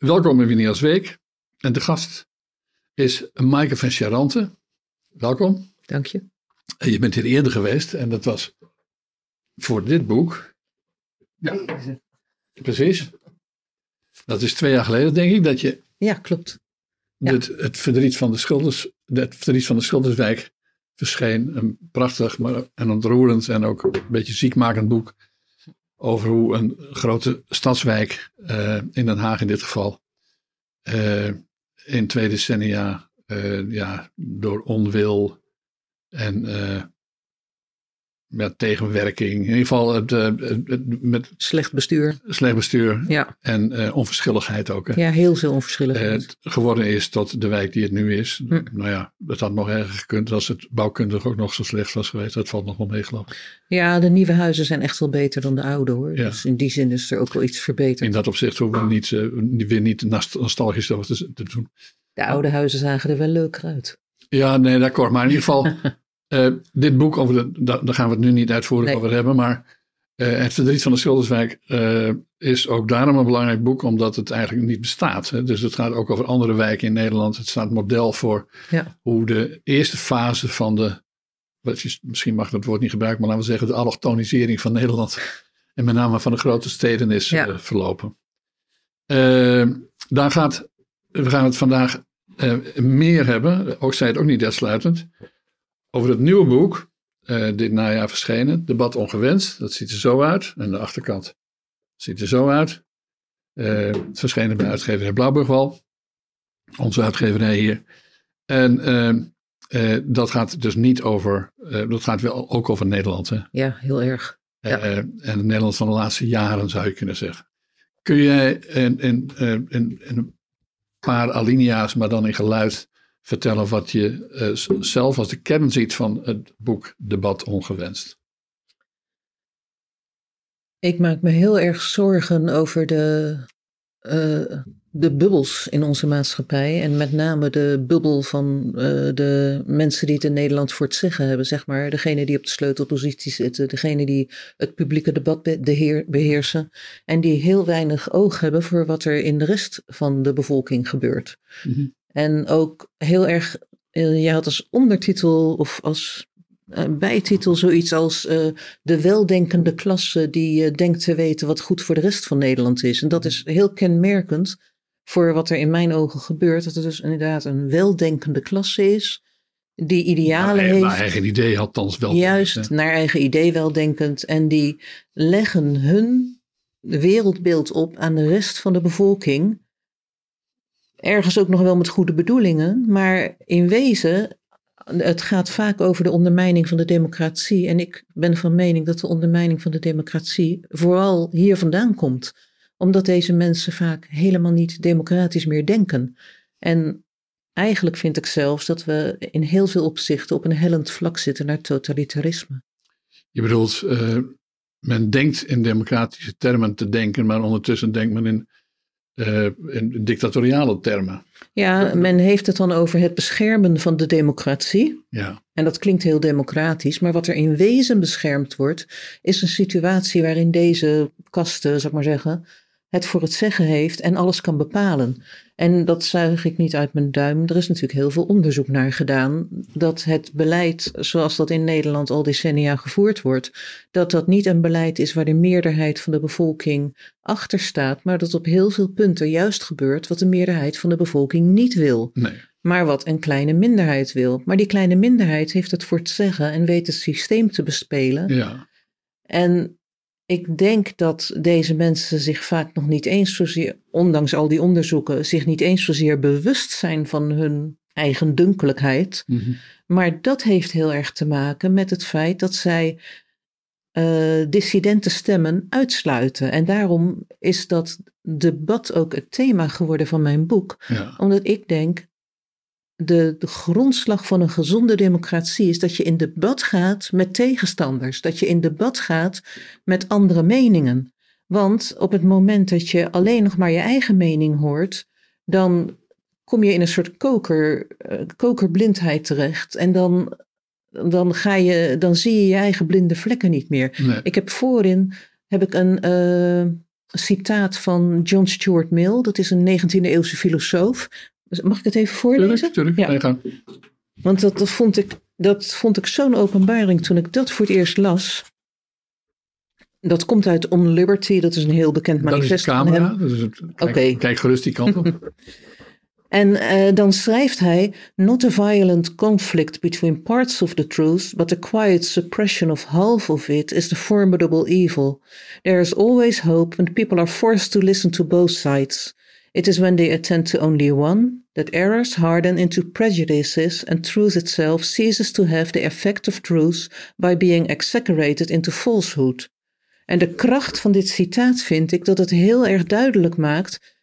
welkom in Winias Week. En de gast is Maaike van Charante. Welkom. Dank je. En je bent hier eerder geweest en dat was voor dit boek. Ja, precies. Dat is twee jaar geleden, denk ik, dat je Ja, klopt. Ja. het, het verdriet van de Schilders, het verdriet van de Schilderswijk verscheen. Een prachtig maar, en ontroerend en ook een beetje ziekmakend boek over hoe een grote stadswijk, eh, in Den Haag in dit geval, eh, in twee decennia eh, ja, door onwil en met tegenwerking, in ieder geval het, eh, het- het- met Slecht bestuur. slecht bestuur Ja, en eh, onverschilligheid ook. Hè? ja heel veel onverschilligheid. geworden is tot de wijk die het nu is. Hm. Nou ja, dat had nog erger gekund als het bouwkundig ook nog zo slecht was geweest. Dat valt nog wel mee, geloof ik. Ja, de nieuwe huizen zijn echt wel beter dan de oude hoor. Ja. Dus in die zin is er ook wel iets In verbeterd. dat opzicht hoeven we niet, eh, weer niet nost- nostalgisch over te, te doen. De oude huizen zagen er wel leuker uit. Ja, nee, d'accord. Maar in ieder geval, eh, dit boek, over de, da- daar gaan we het nu niet uitvoerig Nee. over hebben. Maar eh, Het verdriet van de Schilderswijk eh, is ook daarom een belangrijk boek, omdat het eigenlijk niet bestaat. Hè. Dus het gaat ook over andere wijken in Nederland. Het staat model voor Ja. hoe de eerste fase van de, wat je, misschien mag ik dat woord niet gebruiken, maar laten we zeggen de allochtonisering van Nederland. En met name van de grote steden is Ja. verlopen. Daar gaat, we gaan het vandaag meer hebben, ook zij het ook niet uitsluitend, over het nieuwe boek, eh, dit najaar verschenen, Debat Ongewenst. Dat ziet er zo uit. En de achterkant ziet er zo uit. Eh, het verschenen bij uitgeverij Blauwburgwal, onze uitgeverij hier. En eh, eh, dat gaat dus niet over, dat gaat wel ook over Nederland. Hè? Ja, heel erg. Ja. En het Nederland van de laatste jaren zou je kunnen zeggen. Kun jij in, in, in, in een paar alinea's, maar dan in geluid, vertellen wat je eh, zelf als de kern ziet van het boek Debat Ongewenst? Ik maak me heel erg zorgen over de, eh, de bubbels in onze maatschappij. En met name de bubbel van eh, de mensen die het in Nederland voor het zeggen hebben. Zeg maar. Degene die op de sleutelpositie zitten. Degene die het publieke debat be- beheer- beheersen. En die heel weinig oog hebben voor wat er in de rest van de bevolking gebeurt. Mhm. En ook heel erg, eh, je had als ondertitel of als eh, bijtitel zoiets als eh, de weldenkende klasse die denkt te weten wat goed voor de rest van Nederland is. En dat is heel kenmerkend voor wat er in mijn ogen gebeurt. Dat er dus inderdaad een weldenkende klasse is die idealen Naar- heeft. Naar eigen idee althans wel. Juist, hè. naar eigen idee weldenkend. En die leggen hun wereldbeeld op aan de rest van de bevolking. Ergens ook nog wel met goede bedoelingen, maar in wezen, het gaat vaak over de ondermijning van de democratie. En ik ben van mening dat de ondermijning van de democratie vooral hier vandaan komt. Omdat deze mensen vaak helemaal niet democratisch meer denken. En eigenlijk vind ik zelfs dat we in heel veel opzichten op een hellend vlak zitten naar totalitarisme. Je bedoelt, eh, men denkt in democratische termen te denken, maar ondertussen denkt men in, eh, in dictatoriale termen. Ja, men heeft het dan over het beschermen van de democratie. Ja, En dat klinkt heel democratisch, maar wat er in wezen beschermd wordt, is een situatie waarin deze kasten, zou ik maar zeggen, het voor het zeggen heeft en alles kan bepalen. En dat zuig ik niet uit mijn duim. Er is natuurlijk heel veel onderzoek naar gedaan dat het beleid zoals dat in Nederland al decennia gevoerd wordt, dat dat niet een beleid is waar de meerderheid van de bevolking achter staat, maar dat op heel veel punten juist gebeurt wat de meerderheid van de bevolking niet wil nee. maar wat een kleine minderheid wil. Maar die kleine minderheid heeft het voor het zeggen en weet het systeem te bespelen. Ja, En ik denk dat deze mensen zich vaak nog niet eens zozeer, ondanks al die onderzoeken, zich niet eens zozeer bewust zijn van hun eigen dunkelijkheid. Mhm. Maar dat heeft heel erg te maken met het feit dat zij eh dissidente stemmen uitsluiten. En daarom is dat debat ook het thema geworden van mijn boek ja. omdat ik denk, de, de grondslag van een gezonde democratie is dat je in debat gaat met tegenstanders. Dat je in debat gaat met andere meningen. Want op het moment dat je alleen nog maar je eigen mening hoort, dan kom je in een soort koker, eh, kokerblindheid terecht. En dan, dan, ga je, dan zie je je eigen blinde vlekken niet meer. Nee. Ik heb voorin heb ik een, eh, citaat van John Stuart Mill. Dat is een 19e eeuwse filosoof. Mag ik het even voorlezen? Tuurlijk, tuurlijk. Ja. Want dat, dat vond ik, dat vond ik zo'n openbaring toen ik dat voor het eerst las. Dat komt uit On Liberty, dat is een heel bekend manifest dat is de camera, dus het, kijk, Oké. kijk gerust die kant op. En eh, dan schrijft hij: Not a violent conflict between parts of the truth, but a quiet suppression of half of it is the formidable evil. There is always hope when people are forced to listen to both sides. It is when they attend to only one that errors harden into prejudices and truth itself ceases to have the effect of truth by being exaggerated into falsehood. En de kracht van dit citaat vind ik dat het heel erg duidelijk maakt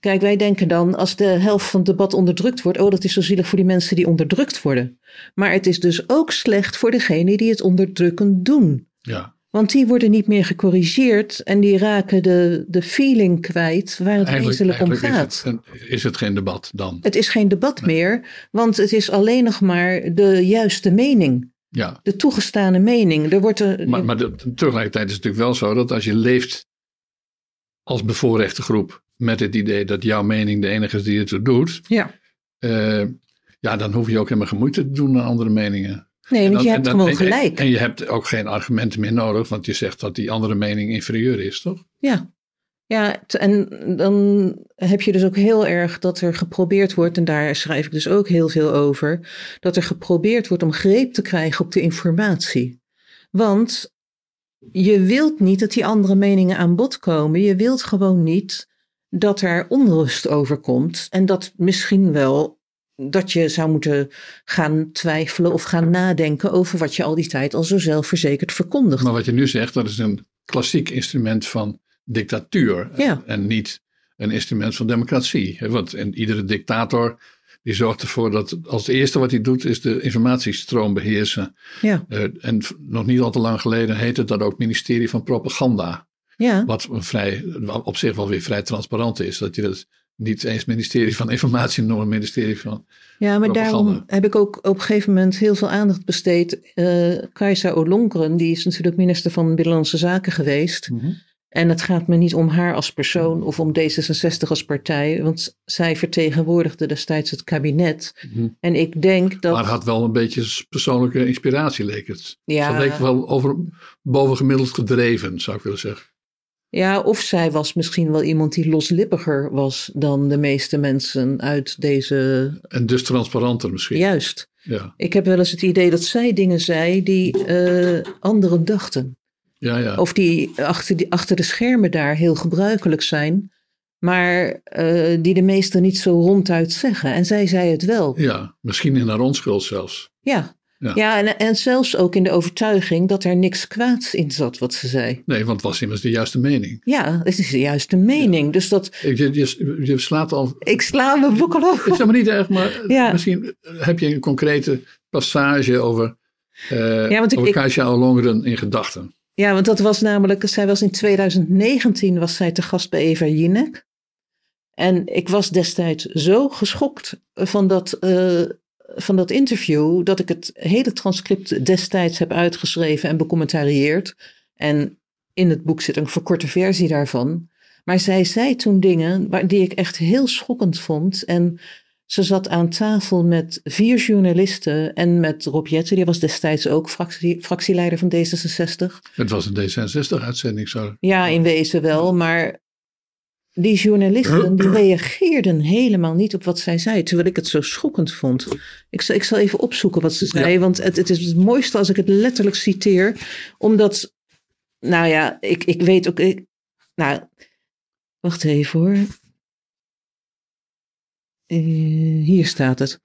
Kijk, wij denken dan als de helft van het debat onderdrukt wordt, oh dat is zo zielig voor die mensen die onderdrukt worden. Maar het is dus ook slecht voor degenen die het onderdrukken doen. Ja. Want die worden niet meer gecorrigeerd en die raken de, de feeling kwijt waar het wezenlijk om gaat. Is het, is het geen debat dan? Het is geen debat meer, want het is alleen nog maar de juiste mening. Ja. De toegestane mening. Er wordt er, maar maar de, tegelijkertijd is het natuurlijk wel zo dat als je leeft als bevoorrechte groep met het idee dat jouw mening de enige is die het doet. Ja. Uh, ja, dan hoef je ook helemaal geen moeite te doen aan andere meningen. Nee, want dan, je hebt dan, gewoon en, gelijk. En, en, je hebt ook geen argumenten meer nodig, want je zegt dat die andere mening inferieur is, toch? Ja. Ja, en dan heb je dus ook heel erg dat er geprobeerd wordt, en daar schrijf ik dus ook heel veel over, dat er geprobeerd wordt om greep te krijgen op de informatie. Want je wilt niet dat die andere meningen aan bod komen. Je wilt gewoon niet dat er onrust overkomt en dat misschien wel dat je zou moeten gaan twijfelen of gaan nadenken over wat je al die tijd al zo zelfverzekerd verkondigt. Maar wat je nu zegt, dat is een klassiek instrument van dictatuur ja. en niet een instrument van democratie. Want en iedere dictator die zorgt ervoor dat als het eerste wat hij doet is de informatiestroom beheersen. Ja. Uh, en nog niet al te lang geleden heette dat ook ministerie van propaganda. Ja. Wat een vrij, op zich wel weer vrij transparant is. Dat je dat niet eens ministerie van Informatie noemt, ministerie van. Ja, maar propaganda. daarom heb ik ook op een gegeven moment heel veel aandacht besteed. Uh, Kajsa Olongren, die is natuurlijk minister van Binnenlandse Zaken geweest. Mm -hmm. En het gaat me niet om haar als persoon of om D66 als partij, want zij vertegenwoordigde destijds het kabinet. Mm -hmm. En ik denk dat. Maar had wel een beetje persoonlijke inspiratie, leek het. Ja. Ze leek wel over, bovengemiddeld gedreven, zou ik willen zeggen. Ja, of zij was misschien wel iemand die loslippiger was dan de meeste mensen uit deze. En dus transparanter misschien. Juist. Ja, Ik heb wel eens het idee dat zij dingen zei die uh, anderen dachten. ja, ja. Of die achter, die achter de schermen daar heel gebruikelijk zijn, maar uh, die de meesten niet zo ronduit zeggen. En zij zei het wel. ja misschien in haar onschuld zelfs. Ja. Ja. Ja, en, en zelfs ook in de overtuiging dat er niks kwaads in zat wat ze zei. Nee, want het was immers de juiste mening. Ja, het is de juiste mening. Dus dat, Je, je, je slaat al. ik sla mijn boeken Het is helemaal niet erg, maar Ja. misschien heb je een concrete passage over, uh, Ja, want ik- over Kasia Ollongren in gedachten. Ja, want dat was namelijk, zij was in 2019 was zij te gast bij Eva Jinek. En ik was destijds zo geschokt van dat, eh, van dat interview, dat ik het hele transcript destijds heb uitgeschreven en becommentarieerd. En in het boek zit een verkorte versie daarvan. Maar zij zei toen dingen waar, die ik echt heel schokkend vond. En ze zat aan tafel met vier journalisten en met Rob Jetten, die was destijds ook fractie, fractieleider van D66. Het was een D66-uitzending, zo. Ja, in wezen wel, maar die journalisten die reageerden helemaal niet op wat zij zei, terwijl ik het zo schokkend vond. Ik zal, ik zal even opzoeken wat ze zei, want het, het is het mooiste als ik het letterlijk citeer, omdat, nou ja, ik, ik weet ook, ik, nou, wacht even hoor. Eh, hier staat het.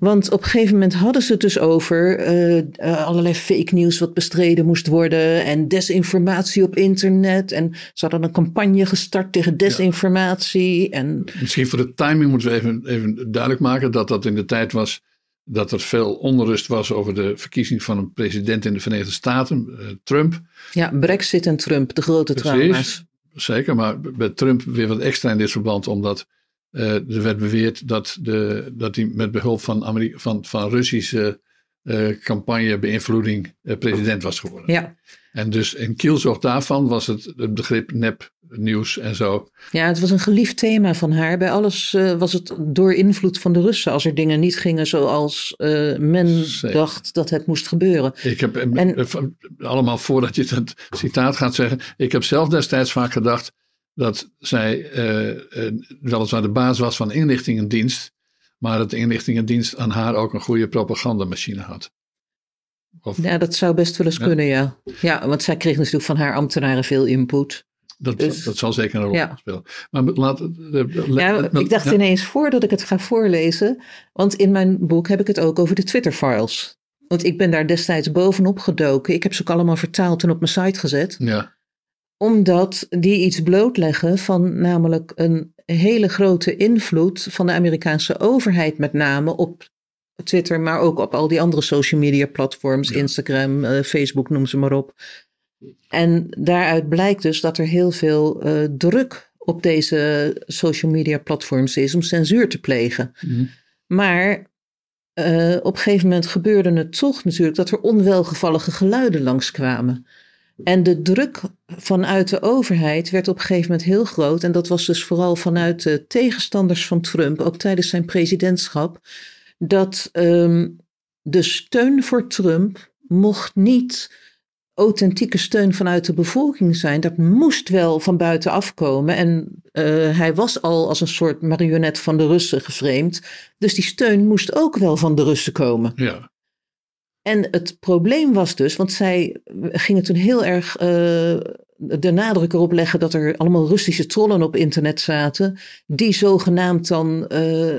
Want op een gegeven moment hadden ze het dus over eh, eh, allerlei fake nieuws wat bestreden moest worden en desinformatie op internet. En ze hadden een campagne gestart tegen desinformatie. En Misschien voor de timing moeten we even, even duidelijk maken dat dat in de tijd was dat er veel onrust was over de verkiezing van een president in de Verenigde Staten, Trump. ja, Brexit en Trump, de grote trauma's. Precies, zeker. Maar bij Trump weer wat extra in dit verband, omdat eh, er werd beweerd dat, de, dat hij met behulp van, Ameri van, van Russische eh campagnebeïnvloeding eh, president was geworden. Ja, En dus in kielzog daarvan was het, het begrip nep nieuws en zo. Ja, het was een geliefd thema van haar. Bij alles uh, was het door invloed van de Russen als er dingen niet gingen zoals uh, men Zeker. dacht dat het moest gebeuren. Ik heb en, allemaal voordat je het citaat gaat zeggen, ik heb zelf destijds vaak gedacht dat zij uh, weliswaar de baas was van inlichtingendienst, maar dat de inlichtingendienst aan haar ook een goede propagandamachine had. Of, ja, dat zou best wel eens kunnen, ja. Ja, want zij kreeg natuurlijk van haar ambtenaren veel input. Dat, dus, dat zal zeker een rol ja. spelen. Maar laat, ja, ik dacht ineens voordat ik het ga voorlezen, want in mijn boek heb ik het ook over de Twitter-files. Want ik ben daar destijds bovenop gedoken. Ik heb ze ook allemaal vertaald en op mijn site gezet. Ja. Omdat die iets blootleggen van namelijk een hele grote invloed van de Amerikaanse overheid met name op Twitter, maar ook op al die andere social media platforms, Instagram, uh, Facebook, noem ze maar op. En daaruit blijkt dus dat er heel veel uh, druk op deze social media platforms is om censuur te plegen. Mm. Maar uh, op een gegeven moment gebeurde het toch natuurlijk dat er onwelgevallige geluiden langskwamen. En de druk vanuit de overheid werd op een gegeven moment heel groot. En dat was dus vooral vanuit de tegenstanders van Trump, ook tijdens zijn presidentschap dat um, de steun voor Trump mocht niet authentieke steun vanuit de bevolking zijn. Dat moest wel van buitenaf komen. En uh, hij was al als een soort marionet van de Russen geframed. Dus die steun moest ook wel van de Russen komen. Ja. En het probleem was dus, want zij gingen toen heel erg uh, de nadruk erop leggen dat er allemaal Russische trollen op internet zaten, die zogenaamd dan uh,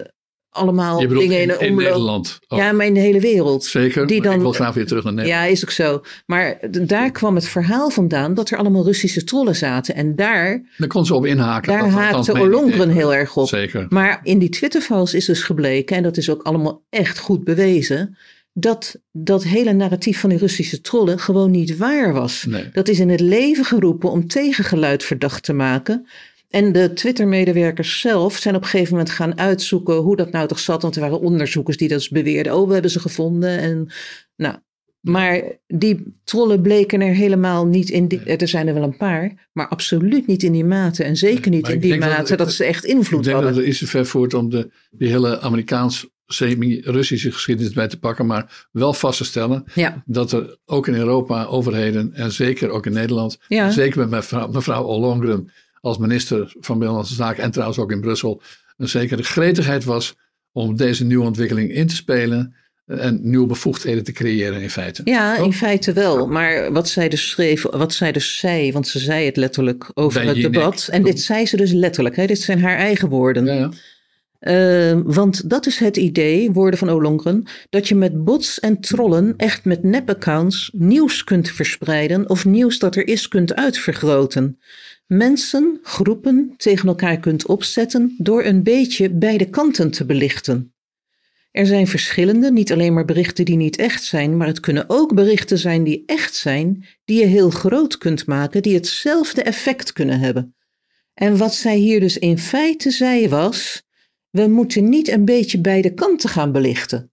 allemaal dingen in, in Nederland. Oh. Ja, maar in de hele wereld. Zeker, die dan, ik wil graag weer terug naar Nederland. Ja, is ook zo. Maar daar kwam het verhaal vandaan dat er allemaal Russische trollen zaten. En daar... Daar kon ze op inhaken. Daar haakte Ollongren heel erg op. Zeker. Maar in die Twitterfiles is dus gebleken, en dat is ook allemaal echt goed bewezen... Dat dat hele narratief van die Russische trollen gewoon niet waar was. Nee. Dat is in het leven geroepen om tegengeluid verdacht te maken. En de Twitter-medewerkers zelf zijn op een gegeven moment gaan uitzoeken hoe dat nou toch zat. Want er waren onderzoekers die dat beweerden. Oh, we hebben ze gevonden. En, nou, maar die trollen bleken er helemaal niet in. Die, er zijn er wel een paar, maar absoluut niet in die mate. En zeker niet in die mate dat, ze echt invloed hadden. Ik denk dat het is ver voort om de, die hele Amerikaans semi-Russische geschiedenis bij te pakken, maar wel vast te stellen ja. dat er ook in Europa overheden en zeker ook in Nederland, zeker met mevrouw, mevrouw Ollongren, als minister van Binnenlandse Zaken en trouwens ook in Brussel een zekere gretigheid was om deze nieuwe ontwikkeling in te spelen en nieuwe bevoegdheden te creëren in feite. Ja, in feite wel. Maar wat zij dus schreef, wat zij dus zei, want ze zei het letterlijk over het debat. En dit zei ze dus letterlijk, hè? dit zijn haar eigen woorden. Ja, ja. Uh, want dat is het idee, woorden van Olongren, dat je met bots en trollen echt met nep-accounts nieuws kunt verspreiden of nieuws dat er is kunt uitvergroten mensen, groepen tegen elkaar kunt opzetten door een beetje beide kanten te belichten. Er zijn verschillende, niet alleen maar berichten die niet echt zijn, maar het kunnen ook berichten zijn die echt zijn, die je heel groot kunt maken, die hetzelfde effect kunnen hebben. En wat zij hier dus in feite zei was: we moeten niet een beetje beide kanten gaan belichten.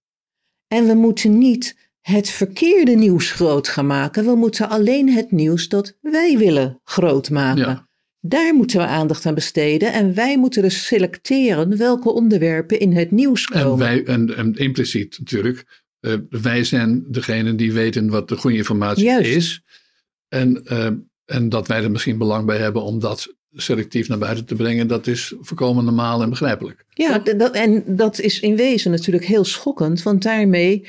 En we moeten niet het verkeerde nieuws groot gaan maken. We moeten alleen het nieuws dat wij willen groot maken. Ja. Daar moeten we aandacht aan besteden. En wij moeten dus selecteren welke onderwerpen in het nieuws komen. En, wij, en, en impliciet natuurlijk. Uh, wij zijn degene die weten wat de goede informatie is. En, uh, en dat wij er misschien belang bij hebben om dat selectief naar buiten te brengen, dat is voorkomen normaal en begrijpelijk. Ja, dat, en dat is in wezen natuurlijk heel schokkend, want daarmee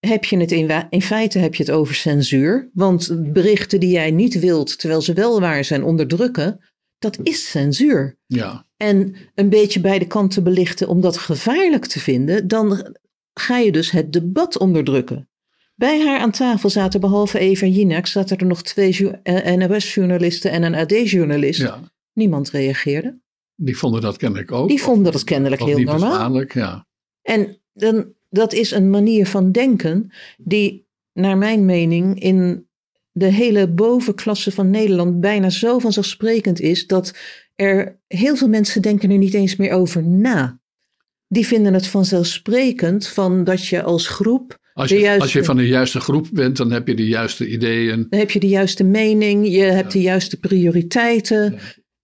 heb je het in, in feite heb je het over censuur. Want berichten die jij niet wilt, terwijl ze wel waar zijn, onderdrukken, dat is censuur. Ja. En een beetje beide kanten belichten om dat gevaarlijk te vinden, dan ga je dus het debat onderdrukken. Bij haar aan tafel zaten behalve Eva Jinek, zaten er nog twee eh, NOS-journalisten en een AD-journalist. Ja. Niemand reageerde. Die vonden dat kennelijk ook. Die vonden dat kennelijk heel normaal. Ja. En dan, dat is een manier van denken die, naar mijn mening, in de hele bovenklasse van Nederland bijna zo vanzelfsprekend is dat er heel veel mensen denken er niet eens meer over na. Die vinden het vanzelfsprekend van dat je als groep. Als je, juiste, als je van de juiste groep bent, dan heb je de juiste ideeën. Dan heb je de juiste mening, je hebt de juiste prioriteiten.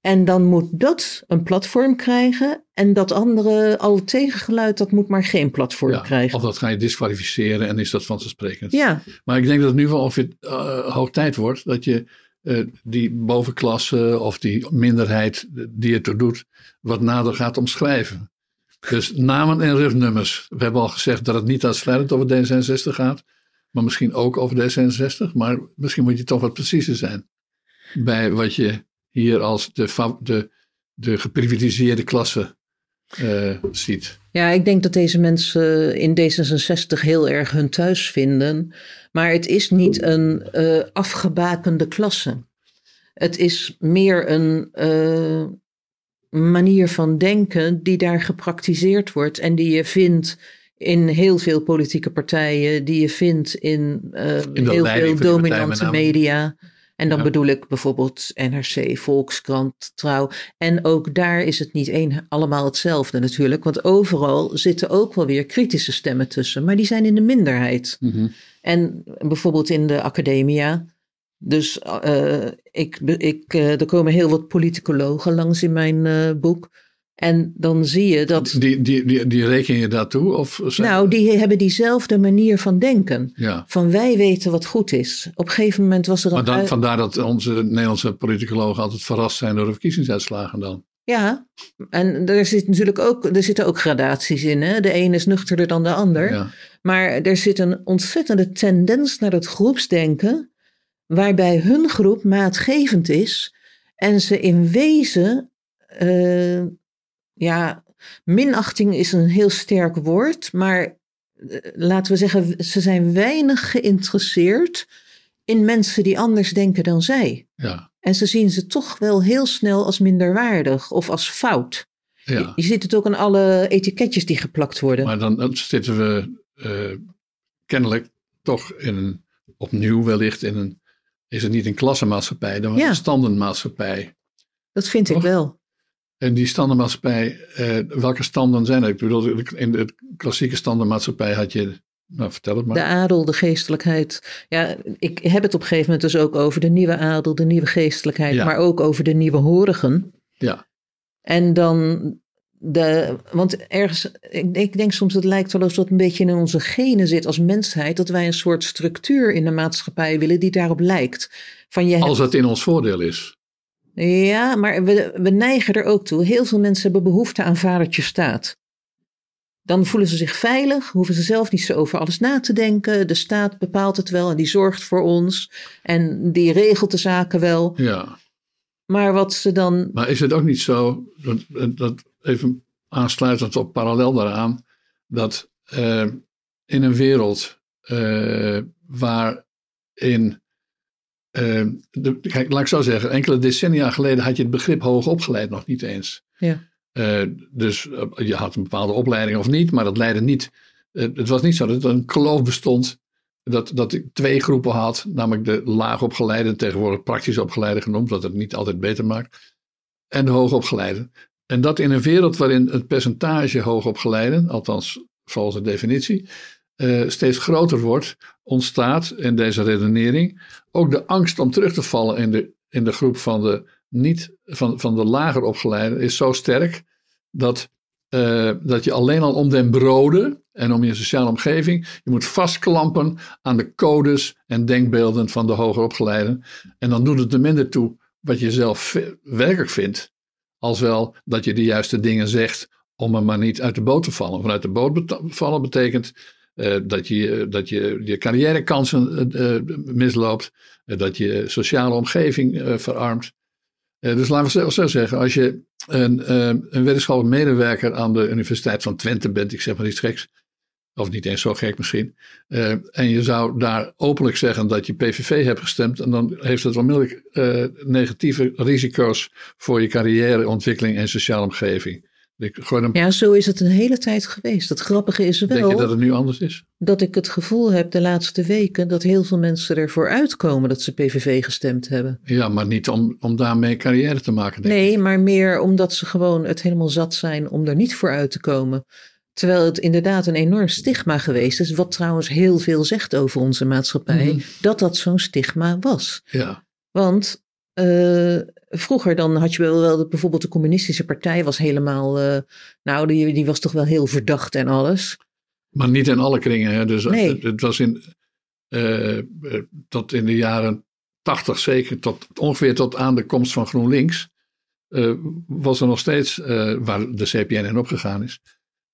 En dan moet dat een platform krijgen. En dat andere, al het tegengeluid, dat moet maar geen platform Ja, krijgen. of dat ga je disqualificeren en is dat vanzelfsprekend. Ja, Maar ik denk dat het nu wel ongeveer eh, hoog tijd wordt dat je eh, die bovenklasse of die minderheid die het er doet, wat nader gaat omschrijven. Dus namen en rugnummers. We hebben al gezegd dat het niet uitsluitend over D66 gaat, maar misschien ook over D66. Maar misschien moet je toch wat preciezer zijn bij wat je hier als de, de, de geprivatiseerde klasse eh, ziet. Ja, ik denk dat deze mensen in D66 heel erg hun thuis vinden. Maar het is niet een eh, afgebakende klasse. Het is meer een eh, manier van denken die daar gepraktiseerd wordt en die je vindt in heel veel politieke partijen, die je vindt in, de heel veel dominante media. En dan Ja. bedoel ik bijvoorbeeld NRC, Volkskrant, Trouw. En ook daar is het niet één, allemaal hetzelfde natuurlijk. Want overal zitten ook wel weer kritische stemmen tussen. Maar die zijn in de minderheid. Mhm. En bijvoorbeeld in de academia. Dus eh, ik, ik, eh, er komen heel wat politicologen langs in mijn eh, boek. En dan zie je dat. Die, die, die, die reken je daartoe? Of zijn- Nou, die hebben diezelfde manier van denken. ja. Van wij weten wat goed is. Op een gegeven moment was er een. Maar dan, vandaar dat onze Nederlandse politicologen altijd verrast zijn door de verkiezingsuitslagen dan. Ja, en er, zit natuurlijk ook, er zitten ook gradaties in. Hè? De een is nuchterder dan de ander. Ja. Maar er zit een ontzettende tendens naar het groepsdenken, waarbij hun groep maatgevend is en ze in wezen, eh, ja, minachting is een heel sterk woord, maar eh, laten we zeggen, ze zijn weinig geïnteresseerd in mensen die anders denken dan zij. Ja. En ze zien ze toch wel heel snel als minderwaardig of als fout. ja. Je ziet het ook aan alle etiketjes die geplakt worden. Maar dan, dan zitten we eh, kennelijk toch in een, opnieuw wellicht in een, is het niet een klassenmaatschappij, dan Ja. een standenmaatschappij. Dat vind ik wel. En die standenmaatschappij, eh, welke standen zijn er? Ik bedoel, in de klassieke standenmaatschappij had je, nou vertel het maar. De adel, de geestelijkheid. Ja, ik heb het op een gegeven moment dus ook over de nieuwe adel, de nieuwe geestelijkheid, Ja. maar ook over de nieuwe horigen. Ja, En dan de, want ergens, ik, ik denk soms, het lijkt wel alsof het een beetje in onze genen zit als mensheid, dat wij een soort structuur in de maatschappij willen die daarop lijkt. Van je als het in ons voordeel is. Ja, maar we, we neigen er ook toe. Heel veel mensen hebben behoefte aan vadertje staat. Dan voelen ze zich veilig, hoeven ze zelf niet zo over alles na te denken. De staat bepaalt het wel en die zorgt voor ons en die regelt de zaken wel. Ja. Maar wat ze dan. Maar is het ook niet zo, dat, dat even aansluitend op parallel daaraan, dat eh, in een wereld eh, waarin, eh, de, kijk, laat ik zo zeggen, enkele decennia geleden had je het begrip hoogopgeleid nog niet eens. Ja. Eh, dus eh, je had een bepaalde opleiding of niet, maar dat leidde niet. eh, het was niet zo dat er een kloof bestond. Dat, dat ik twee groepen had, namelijk de laagopgeleide, tegenwoordig praktisch opgeleide genoemd, wat het niet altijd beter maakt, en de hoogopgeleide. En dat in een wereld waarin het percentage hoogopgeleiden, althans volgens de definitie, steeds groter wordt, ontstaat in deze redenering ook de angst om terug te vallen in de, in de groep van de, niet, van, van de lager opgeleiden is zo sterk dat, eh, dat je alleen al om den broden en om je sociale omgeving, je moet vastklampen aan de codes en denkbeelden van de hoger opgeleiden. En dan doet het er minder toe wat je zelf werkelijk vindt, als wel dat je de juiste dingen zegt om er maar niet uit de boot te vallen. Vanuit de boot vallen betekent eh, dat je dat je, je carrièrekansen eh, eh, misloopt, eh, dat je sociale omgeving eh, verarmt. Eh, dus laten we zo- zeggen, als je een, eh, een wetenschappelijk medewerker aan de Universiteit van Twente bent, ik zeg maar iets geks, of niet eens zo gek misschien, eh, en je zou daar openlijk zeggen dat je PVV hebt gestemd, en dan heeft het onmiddellijk eh, negatieve risico's voor je carrièreontwikkeling en sociale omgeving. Ik Ja, zo is het een hele tijd geweest. Het grappige is denk je wel dat het nu anders is? dat ik het gevoel heb de laatste weken dat heel veel mensen ervoor uitkomen dat ze PVV gestemd hebben. Ja, maar niet om, om daarmee carrière te maken. Denk ik. Nee, maar meer omdat ze gewoon het helemaal zat zijn om er niet voor uit te komen. Terwijl het inderdaad een enorm stigma geweest is, wat trouwens heel veel zegt over onze maatschappij, Mhm. dat dat zo'n stigma was. Ja, Want eh, vroeger dan had je wel, wel dat bijvoorbeeld de communistische partij was helemaal, uh, nou die, die was toch wel heel verdacht en alles. Maar niet in alle kringen. Hè? Dus Nee. het, het was in, eh, eh, tot in de jaren tachtig zeker, tot, ongeveer tot aan de komst van GroenLinks, eh, was er nog steeds, eh, waar de CPN in opgegaan is,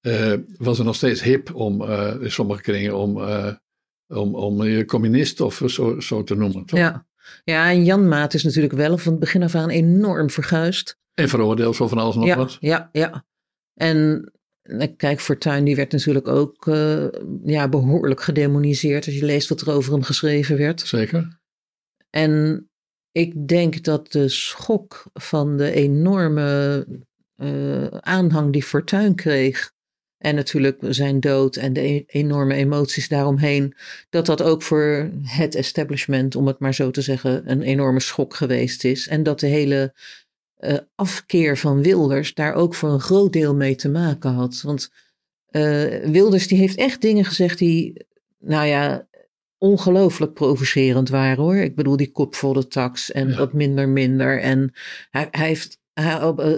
eh, was er nog steeds hip om eh, in sommige kringen om, eh, om, om je communist of zo, zo te noemen. Toch? Ja. Ja, en Jan Maat is natuurlijk wel van het begin af aan enorm verguisd. En veroordeeld voor van alles en nog ja, wat. ja, ja. En kijk, Fortuyn die werd natuurlijk ook eh, ja, behoorlijk gedemoniseerd als je leest wat er over hem geschreven werd. Zeker. En ik denk dat de schok van de enorme eh, aanhang die Fortuyn kreeg. En natuurlijk zijn dood en de e- enorme emoties daaromheen. Dat dat ook voor het establishment, om het maar zo te zeggen, een enorme schok geweest is. En dat de hele eh, afkeer van Wilders daar ook voor een groot deel mee te maken had. Want eh, Wilders die heeft echt dingen gezegd die, nou ja, ongelooflijk provocerend waren hoor. Ik bedoel die kopvolle tax en Ja. wat minder minder. En hij, hij heeft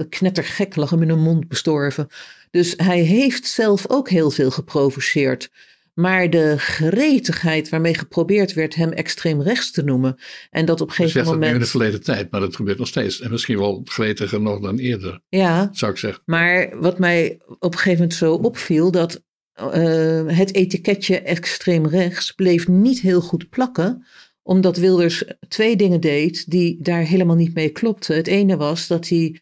knettergek lag hem in een mond bestorven. Dus hij heeft zelf ook heel veel geprovoceerd. Maar de gretigheid waarmee geprobeerd werd hem extreem rechts te noemen. En dat op een gegeven zegt dat nu in moment. de verleden tijd, maar dat gebeurt nog steeds. En misschien wel gretiger nog dan eerder, Ja, zou ik zeggen. Maar wat mij op een gegeven moment zo opviel, dat uh, het etiketje extreem rechts bleef niet heel goed plakken, omdat Wilders twee dingen deed die daar helemaal niet mee klopten. Het ene was dat hij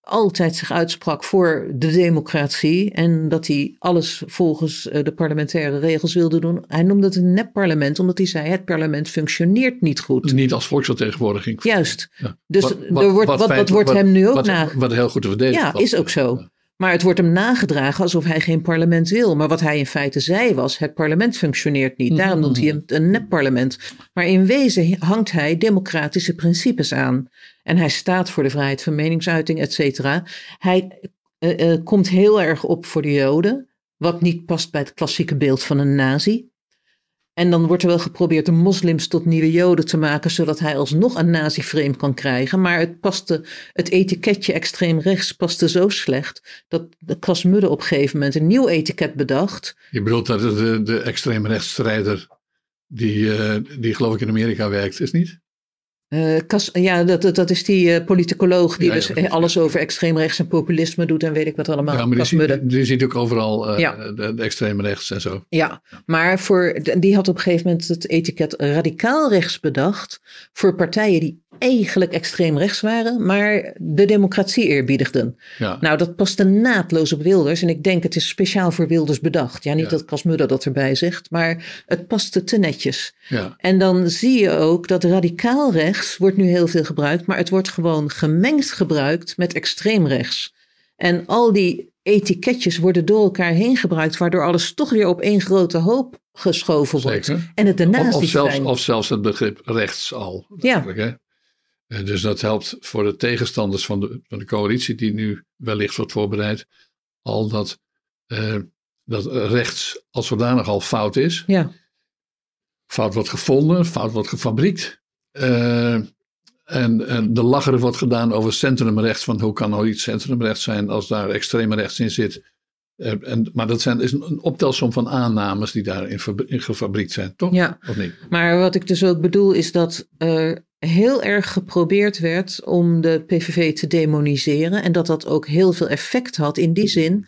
altijd zich uitsprak voor de democratie en dat hij alles volgens uh, de parlementaire regels wilde doen. Hij noemde het een nepparlement, omdat hij zei het parlement functioneert niet goed. Niet als volksvertegenwoordiging. Juist. Ja. Dus wat, wat, er wordt, wat, wat, wat wordt hem nu ook na... Wat heel goed te verdedigen. Ja, is ook zo. Maar het wordt hem nagedragen alsof hij geen parlement wil. Maar wat hij in feite zei was: het parlement functioneert niet. Daarom noemt hij het een nepparlement. Maar in wezen hangt hij democratische principes aan. En hij staat voor de vrijheid van meningsuiting, et cetera. Hij uh, uh, komt heel erg op voor de Joden. Wat niet past bij het klassieke beeld van een nazi. En dan wordt er wel geprobeerd de moslims tot nieuwe joden te maken, zodat hij alsnog een nazi-frame kan krijgen. Maar het, paste, het etiketje extreem rechts paste zo slecht dat Cas Mudde op een gegeven moment een nieuw etiket bedacht. Je bedoelt dat de, de extreem rechtsstrijder die, uh, die geloof ik in Amerika werkt, is niet? Uh, Kas, ja, dat, dat, is die uh, politicoloog die ja, dus ja, alles over extreem rechts en populisme doet en weet ik wat allemaal. Ja, maar die, zie, die ziet ook overal uh, de, de extreem rechts en zo. Ja, maar voor, die had op een gegeven moment het etiket radicaal rechts bedacht voor partijen die eigenlijk extreem rechts waren, maar de democratie eerbiedigden. Ja. Nou, dat paste naadloos op Wilders en ik denk het is speciaal voor Wilders bedacht. Ja, niet ja. dat Cas Mudde dat erbij zegt, maar het paste te netjes. Ja. En dan zie je ook dat radicaal rechts wordt nu heel veel gebruikt, maar het wordt gewoon gemengd gebruikt met extreem rechts. En al die etiketjes worden door elkaar heen gebruikt, waardoor alles toch weer op één grote hoop geschoven wordt. Zeker. En het daarnaast of, of, zelfs, of zelfs het begrip rechts al. Ja. Hè? En dus dat helpt voor de tegenstanders van de, van de coalitie, die nu wellicht wordt voorbereid, al dat, uh, dat rechts als zodanig al fout is. Ja. Fout wordt gevonden, fout wordt gefabriekt. Uh, en, en de lacher wordt gedaan over centrumrechts, van hoe kan nou iets centrumrechts zijn als daar extreme rechts in zit. Uh, en, maar dat zijn, is een, een optelsom van aannames die daarin in gefabriekt zijn, toch? Ja, of niet? maar wat ik dus ook bedoel is dat er heel erg geprobeerd werd om de PVV te demoniseren. En dat dat ook heel veel effect had in die zin.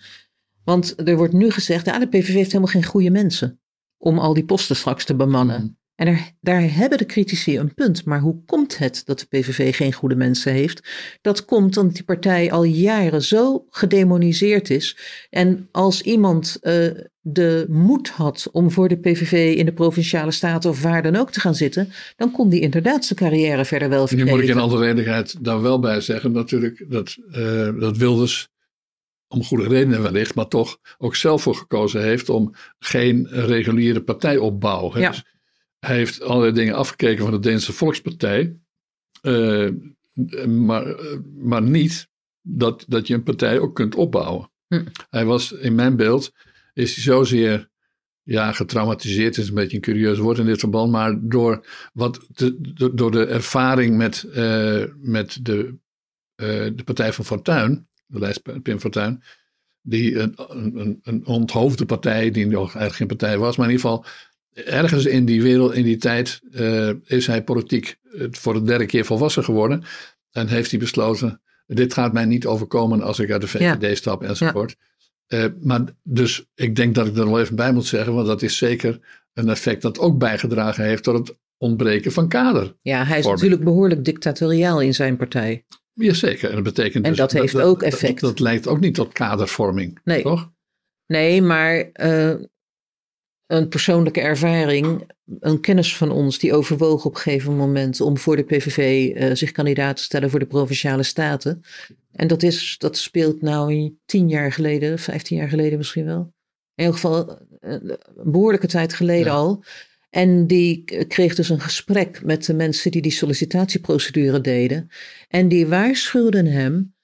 Want er wordt nu gezegd, ja, de PVV heeft helemaal geen goede mensen om al die posten straks te bemannen. Mm. En er, daar hebben de critici een punt. Maar hoe komt het dat de PVV geen goede mensen heeft? Dat komt omdat die partij al jaren zo gedemoniseerd is. En als iemand uh, de moed had om voor de PVV in de provinciale staten of waar dan ook te gaan zitten, dan kon die inderdaad zijn carrière verder wel vergeten. Nu moet ik in alle redelijkheid daar wel bij zeggen natuurlijk dat, uh, dat Wilders om goede redenen wellicht, maar toch ook zelf voor gekozen heeft om geen reguliere partijopbouw. Ja. Dus hij heeft allerlei dingen afgekeken van de Deense Volkspartij, uh, maar, maar niet dat, dat je een partij ook kunt opbouwen. Hm. Hij was in mijn beeld, is hij zozeer ja, getraumatiseerd is een beetje een curieus woord in dit verband, maar door, wat de, door de ervaring met, uh, met de, uh, de partij van Fortuyn, de lijst Pim Fortuyn, die een, een, een onthoofde partij, die nog eigenlijk geen partij was, maar in ieder geval ergens in die wereld, in die tijd, uh, is hij politiek voor de derde keer volwassen geworden en heeft hij besloten, dit gaat mij niet overkomen als ik uit de VVD ja. stap enzovoort. Ja. Uh, maar dus ik denk dat ik er wel even bij moet zeggen, want dat is zeker een effect dat ook bijgedragen heeft tot het ontbreken van kader. Ja, hij is natuurlijk behoorlijk dictatoriaal in zijn partij. Jazeker, en dat betekent En dus, dat heeft ook effect. Dat, dat, leidt ook niet tot kadervorming, nee. toch? Nee, maar uh, een persoonlijke ervaring, een kennis van ons die overwoog op een gegeven moment om voor de PVV uh, zich kandidaat te stellen voor de provinciale staten. En dat, is, dat speelt nou tien jaar geleden, vijftien jaar geleden misschien wel. In ieder geval een behoorlijke tijd geleden ja. al. En die kreeg dus een gesprek met de mensen die die sollicitatieprocedure deden. En die waarschuwden hem: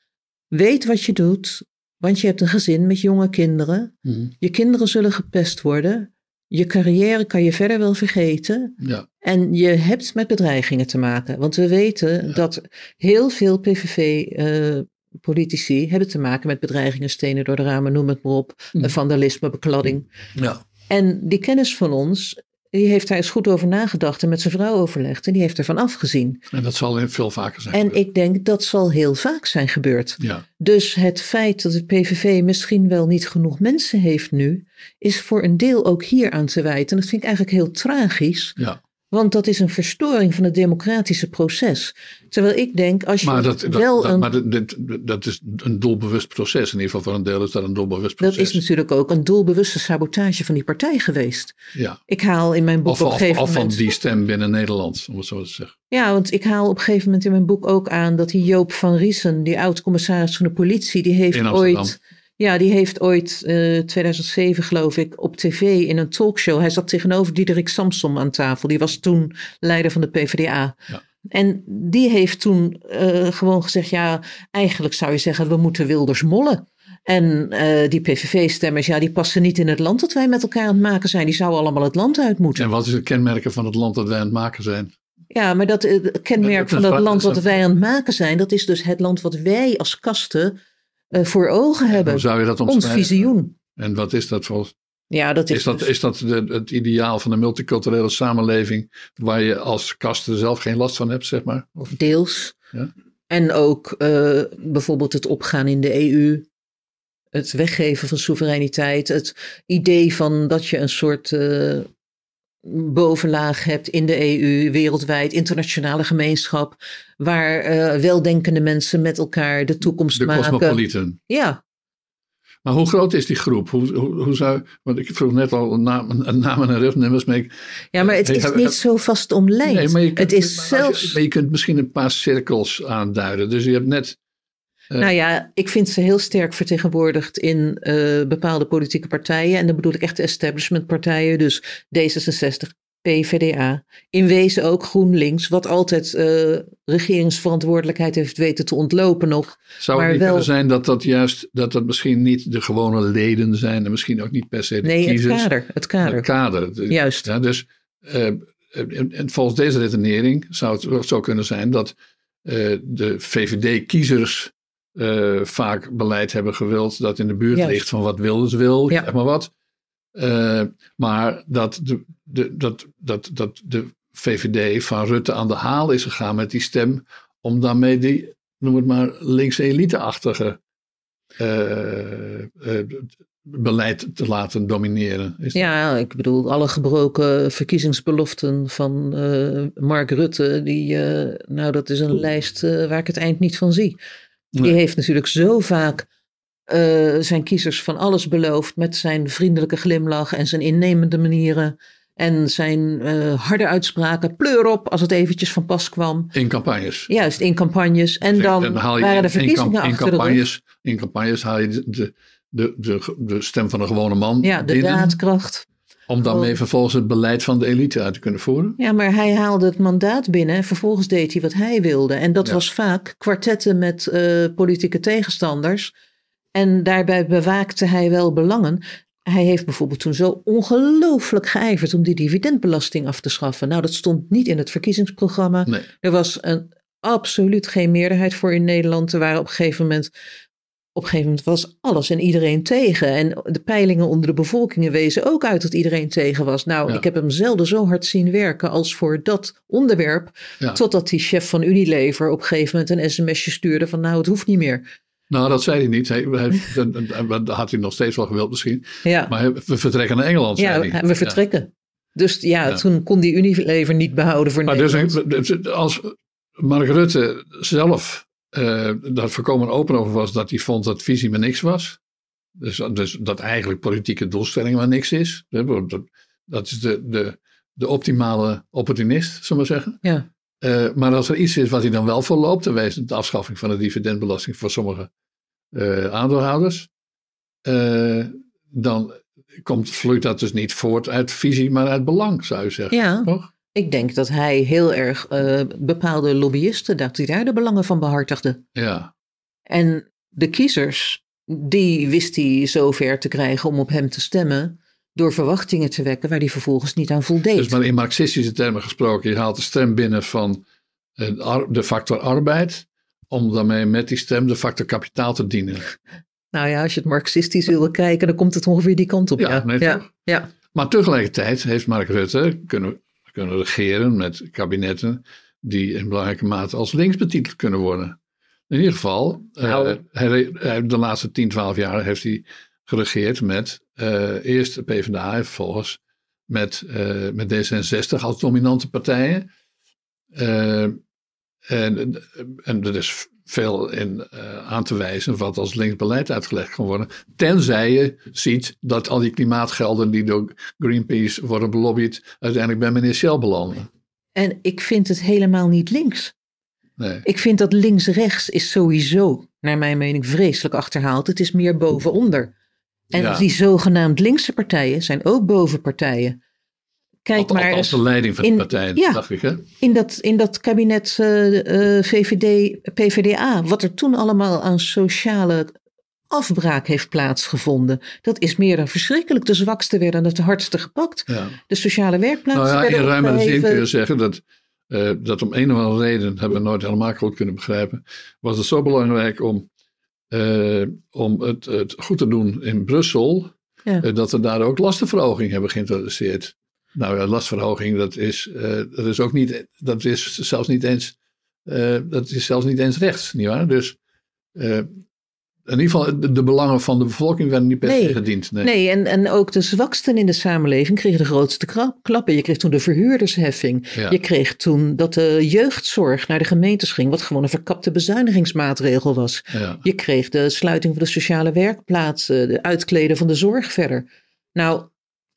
weet wat je doet, want je hebt een gezin met jonge kinderen. Mhm. Je kinderen zullen gepest worden. Je carrière kan je verder wel vergeten. Ja. En je hebt met bedreigingen te maken. Want we weten Ja. dat heel veel PVV-politici hebben te maken met bedreigingen, stenen door de ramen, noem het maar op, Mhm. vandalisme, bekladding. Ja. En die kennis van ons, die heeft daar eens goed over nagedacht en met zijn vrouw overlegd en die heeft ervan afgezien. En dat zal veel vaker zijn. En ik denk dat zal heel vaak zijn gebeurd. ja. Dus het feit dat de PVV misschien wel niet genoeg mensen heeft nu, is voor een deel ook hier aan te wijten. En dat vind ik eigenlijk heel tragisch, ja. Want dat is een verstoring van het democratische proces. Terwijl ik denk, als je Maar, dat, dat, wel dat, een. maar dat, dat is een doelbewust proces. In ieder geval voor een deel is dat een doelbewust dat proces. is natuurlijk ook een doelbewuste sabotage van die partij geweest. ja. Ik haal in mijn boek Of, op een of, gegeven of van moment. die stem binnen Nederland, om het zo te zeggen. Ja, want ik haal op een gegeven moment in mijn boek ook aan dat die Joop van Riesen, die oud-commissaris van de politie, die heeft ooit. Ja, die heeft ooit, eh 2007 geloof ik, op tv in een talkshow. Hij zat tegenover Diederik Samsom aan tafel. Die was toen leider van de PvdA. Ja. En die heeft toen eh, gewoon gezegd: ja, eigenlijk zou je zeggen, we moeten Wilders mollen. En eh, die PVV-stemmers, ja, die passen niet in het land dat wij met elkaar aan het maken zijn. Die zouden allemaal het land uit moeten. En wat is het kenmerken van het land dat wij aan het maken zijn? Ja, maar dat het kenmerk Dat- van dat- dat land dat- wat wij aan het maken zijn, dat is dus het land wat wij als kasten voor ogen hebben. Hoe zou je dat Ons visioen. En wat is dat volgens? Ja, dat is, Is dat, dus- is dat de, het ideaal van een multiculturele samenleving waar je als kasten zelf geen last van hebt, zeg maar? Of, deels. Ja. En ook eh, bijvoorbeeld het opgaan in de EU. Het weggeven van soevereiniteit. Het idee van dat je een soort eh, bovenlaag hebt in de EU, wereldwijd, internationale gemeenschap. Waar eh, weldenkende mensen met elkaar de toekomst de maken. cosmopolieten. Ja, Maar hoe groot is die groep? Hoe, hoe, hoe zou, want ik vroeg net al namen, en rugnummers. Maar ik, ja, maar het is heb- niet heb- zo vast omlijnd. Nee, maar je kunt, het is maar als je- zelfs. maar je kunt misschien een paar cirkels aanduiden. Dus je hebt net. Eh, Nou ja, ik vind ze heel sterk vertegenwoordigd in eh, bepaalde politieke partijen. En dan bedoel ik echt de establishmentpartijen, dus D66, PVDA. In wezen ook GroenLinks, wat altijd eh, regeringsverantwoordelijkheid heeft weten te ontlopen nog. zou maar het niet wel- kunnen zijn dat dat juist. dat dat misschien niet de gewone leden zijn. en misschien ook niet per se de Nee, het kiezers. kader. Het kader. Het kader. Juist. Ja, dus en, en volgens deze redenering zou het zo kunnen zijn dat de VVD-kiezers eh, vaak beleid hebben gewild dat in de buurt Juist. ligt van wat Wilders wil, Ja. zeg maar wat. Eh, maar dat de, de, dat, dat, dat de VVD van Rutte aan de haal is gegaan met die stem, om daarmee die, noem het maar, linkse elite-achtige eh, beleid te laten domineren. Is Ja, ik bedoel, alle gebroken verkiezingsbeloften van Mark Rutte, die, nou, dat is een lijst waar ik het eind niet van zie. Die heeft natuurlijk zo vaak eh, zijn kiezers van alles beloofd met zijn vriendelijke glimlach en zijn innemende manieren en zijn eh, harde uitspraken. Pleur op als het eventjes van pas kwam. In campagnes. Juist, in campagnes. En dan, haal je waren de in- verkiezingen in, in achter de rug. campagnes, in campagnes haal je de, de, de, de, de stem van een gewone man Ja, de binnen, daadkracht. Om daarmee vervolgens het beleid van de elite uit te kunnen voeren. Ja, maar hij haalde het mandaat binnen en vervolgens deed hij wat hij wilde. En dat Ja. was vaak kwartetten met eh, politieke tegenstanders. En daarbij bewaakte hij wel belangen. hij heeft bijvoorbeeld toen zo ongelooflijk geijverd om die dividendbelasting af te schaffen. Nou, dat stond niet in het verkiezingsprogramma. Nee. Er was een, absoluut geen meerderheid voor in Nederland. Er waren op een gegeven moment. Op een gegeven moment was alles en iedereen tegen. En de peilingen onder de bevolkingen wezen ook uit dat iedereen tegen was. Nou, Ja. ik heb hem zelden zo hard zien werken als voor dat onderwerp. Ja. Totdat die chef van Unilever op een gegeven moment een sms'je stuurde van nou, het hoeft niet meer. Nou, dat zei hij niet. Hij, hij- dat had hij nog steeds wel gewild misschien. Ja, Maar we vertrekken naar Engeland, ja zei hij. we vertrekken. Dus ja, toen kon die Unilever niet behouden voor Maar dus, als Mark Rutte zelf eh daar voorkomen open over was dat hij vond dat visie maar niks was. Dus, dus dat eigenlijk politieke doelstelling maar niks is. Dat, dat is de, de, de optimale opportunist, zullen we maar zeggen. Ja. Eh, maar als er iets is wat hij dan wel voor loopt, dan het de afschaffing van de dividendbelasting voor sommige eh, aandeelhouders. dan komt, vloeit dat dus niet voort uit visie, maar uit belang, zou je zeggen. Ja. Toch? Ik denk dat hij heel erg eh, bepaalde lobbyisten, dat hij daar de belangen van behartigde. Ja. En de kiezers, die wist hij zover te krijgen om op hem te stemmen. Door verwachtingen te wekken waar hij vervolgens niet aan voldeed. Dus maar in marxistische termen gesproken, je haalt de stem binnen van eh, de factor arbeid, om daarmee met die stem de factor kapitaal te dienen. Nou ja, als je het marxistisch wil bekijken, dan komt het ongeveer die kant op. Ja, Ja, nee, ja, ja. Maar tegelijkertijd heeft Mark Rutte kunnen, kunnen regeren met kabinetten die in belangrijke mate als links betiteld kunnen worden. In ieder geval, eh, Nou. hij, hij- de laatste 10, 12 jaar heeft hij geregeerd met eh, eerst de PvdA en vervolgens met, eh, met D66 als dominante partijen. En, en er is veel in eh, aan te wijzen wat als linksbeleid uitgelegd kan worden. Tenzij je ziet dat al die klimaatgelden die door Greenpeace worden belobbyd, uiteindelijk bij meneer Shell belanden. En ik vind het helemaal niet links. Nee. Ik vind dat links-rechts is sowieso, naar mijn mening, vreselijk achterhaald. Het is meer boven-onder. En Ja. die zogenaamd linkse partijen zijn ook bovenpartijen. Kijk Al- maar eens de leiding van de in- ja. dacht ik. Hè? in dat, in dat kabinet eh, eh, VVD, PVDA, wat er toen allemaal aan sociale afbraak heeft plaatsgevonden. Dat is meer dan verschrikkelijk. De zwaksten werden het hardste gepakt. Ja. De sociale werkplaatsen Nou ja, in ruimere zin kun je zeggen dat, eh, dat om een of andere reden, hebben we nooit helemaal goed kunnen begrijpen, was het zo belangrijk om, om het, het goed te doen in Brussel, Ja. dat we daar ook lastenverhoging hebben geïntroduceerd. Nou ja, lastverhoging, dat is, eh, dat is ook niet, dat is zelfs niet eens, eh, dat is zelfs niet eens rechts, nietwaar? Dus eh, in ieder geval, de, de belangen van de bevolking werden niet per se Nee. gediend. Nee. Nee, en, en ook de zwaksten in de samenleving kregen de grootste krap- klappen. Je kreeg toen de verhuurdersheffing. Ja. Je kreeg toen dat de jeugdzorg naar de gemeentes ging, wat gewoon een verkapte bezuinigingsmaatregel was. Ja. Je kreeg de sluiting van de sociale werkplaatsen, de uitkleden van de zorg verder. Nou,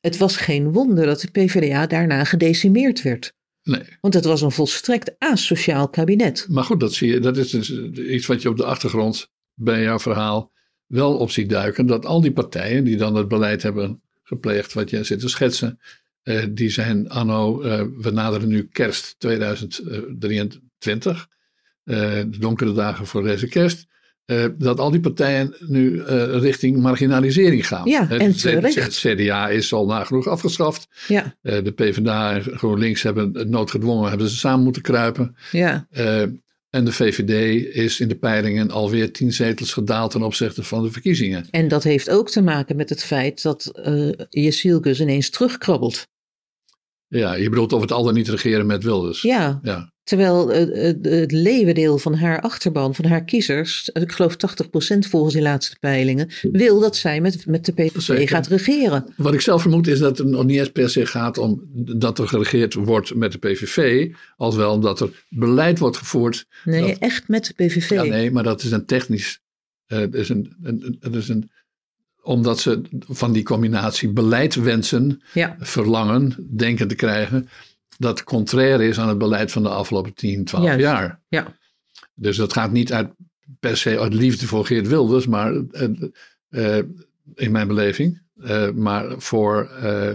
het was geen wonder dat de PvdA daarna gedecimeerd werd. Nee. Want het was een volstrekt asociaal kabinet. Maar goed, dat, zie je, dat is dus iets wat je op de achtergrond bij jouw verhaal wel op ziet duiken. Dat al die partijen die dan het beleid hebben gepleegd wat jij zit te schetsen. eh, die zijn anno, eh, we naderen nu kerst 2023. eh, de donkere dagen voor deze kerst. Eh, dat al die partijen nu eh, richting marginalisering gaan. Ja, en het C- terecht. Het CDA is al nagenoeg afgeschaft. Ja, Eh, de PvdA en GroenLinks hebben het noodgedwongen hebben ze samen moeten kruipen. ja. En de VVD is in de peilingen alweer tien zetels gedaald ten opzichte van de verkiezingen. En dat heeft ook te maken met het feit dat Jesielkus ineens terugkrabbelt. Ja, je bedoelt of het al dan niet regeren met Wilders. Ja, Ja, terwijl het, het, leeuwendeel van haar achterban, van haar kiezers, ik geloof 80% volgens die laatste peilingen, wil dat zij met, met de PVV Zeker. gaat regeren. Wat ik zelf vermoed is dat het nog niet eens per se gaat om dat er geregeerd wordt met de PVV, als wel dat er beleid wordt gevoerd. Nee, Dat- echt met de PVV. Ja, nee, maar dat is een technisch. Het is een, een, een- het is een, omdat ze van die combinatie beleid wensen, Ja. verlangen, denken te krijgen, dat contrair is aan het beleid van de afgelopen 10, 12 Juist. jaar. Ja. Dus dat gaat niet uit, per se uit liefde voor Geert Wilders, maar eh, eh, in mijn beleving, eh, maar voor eh,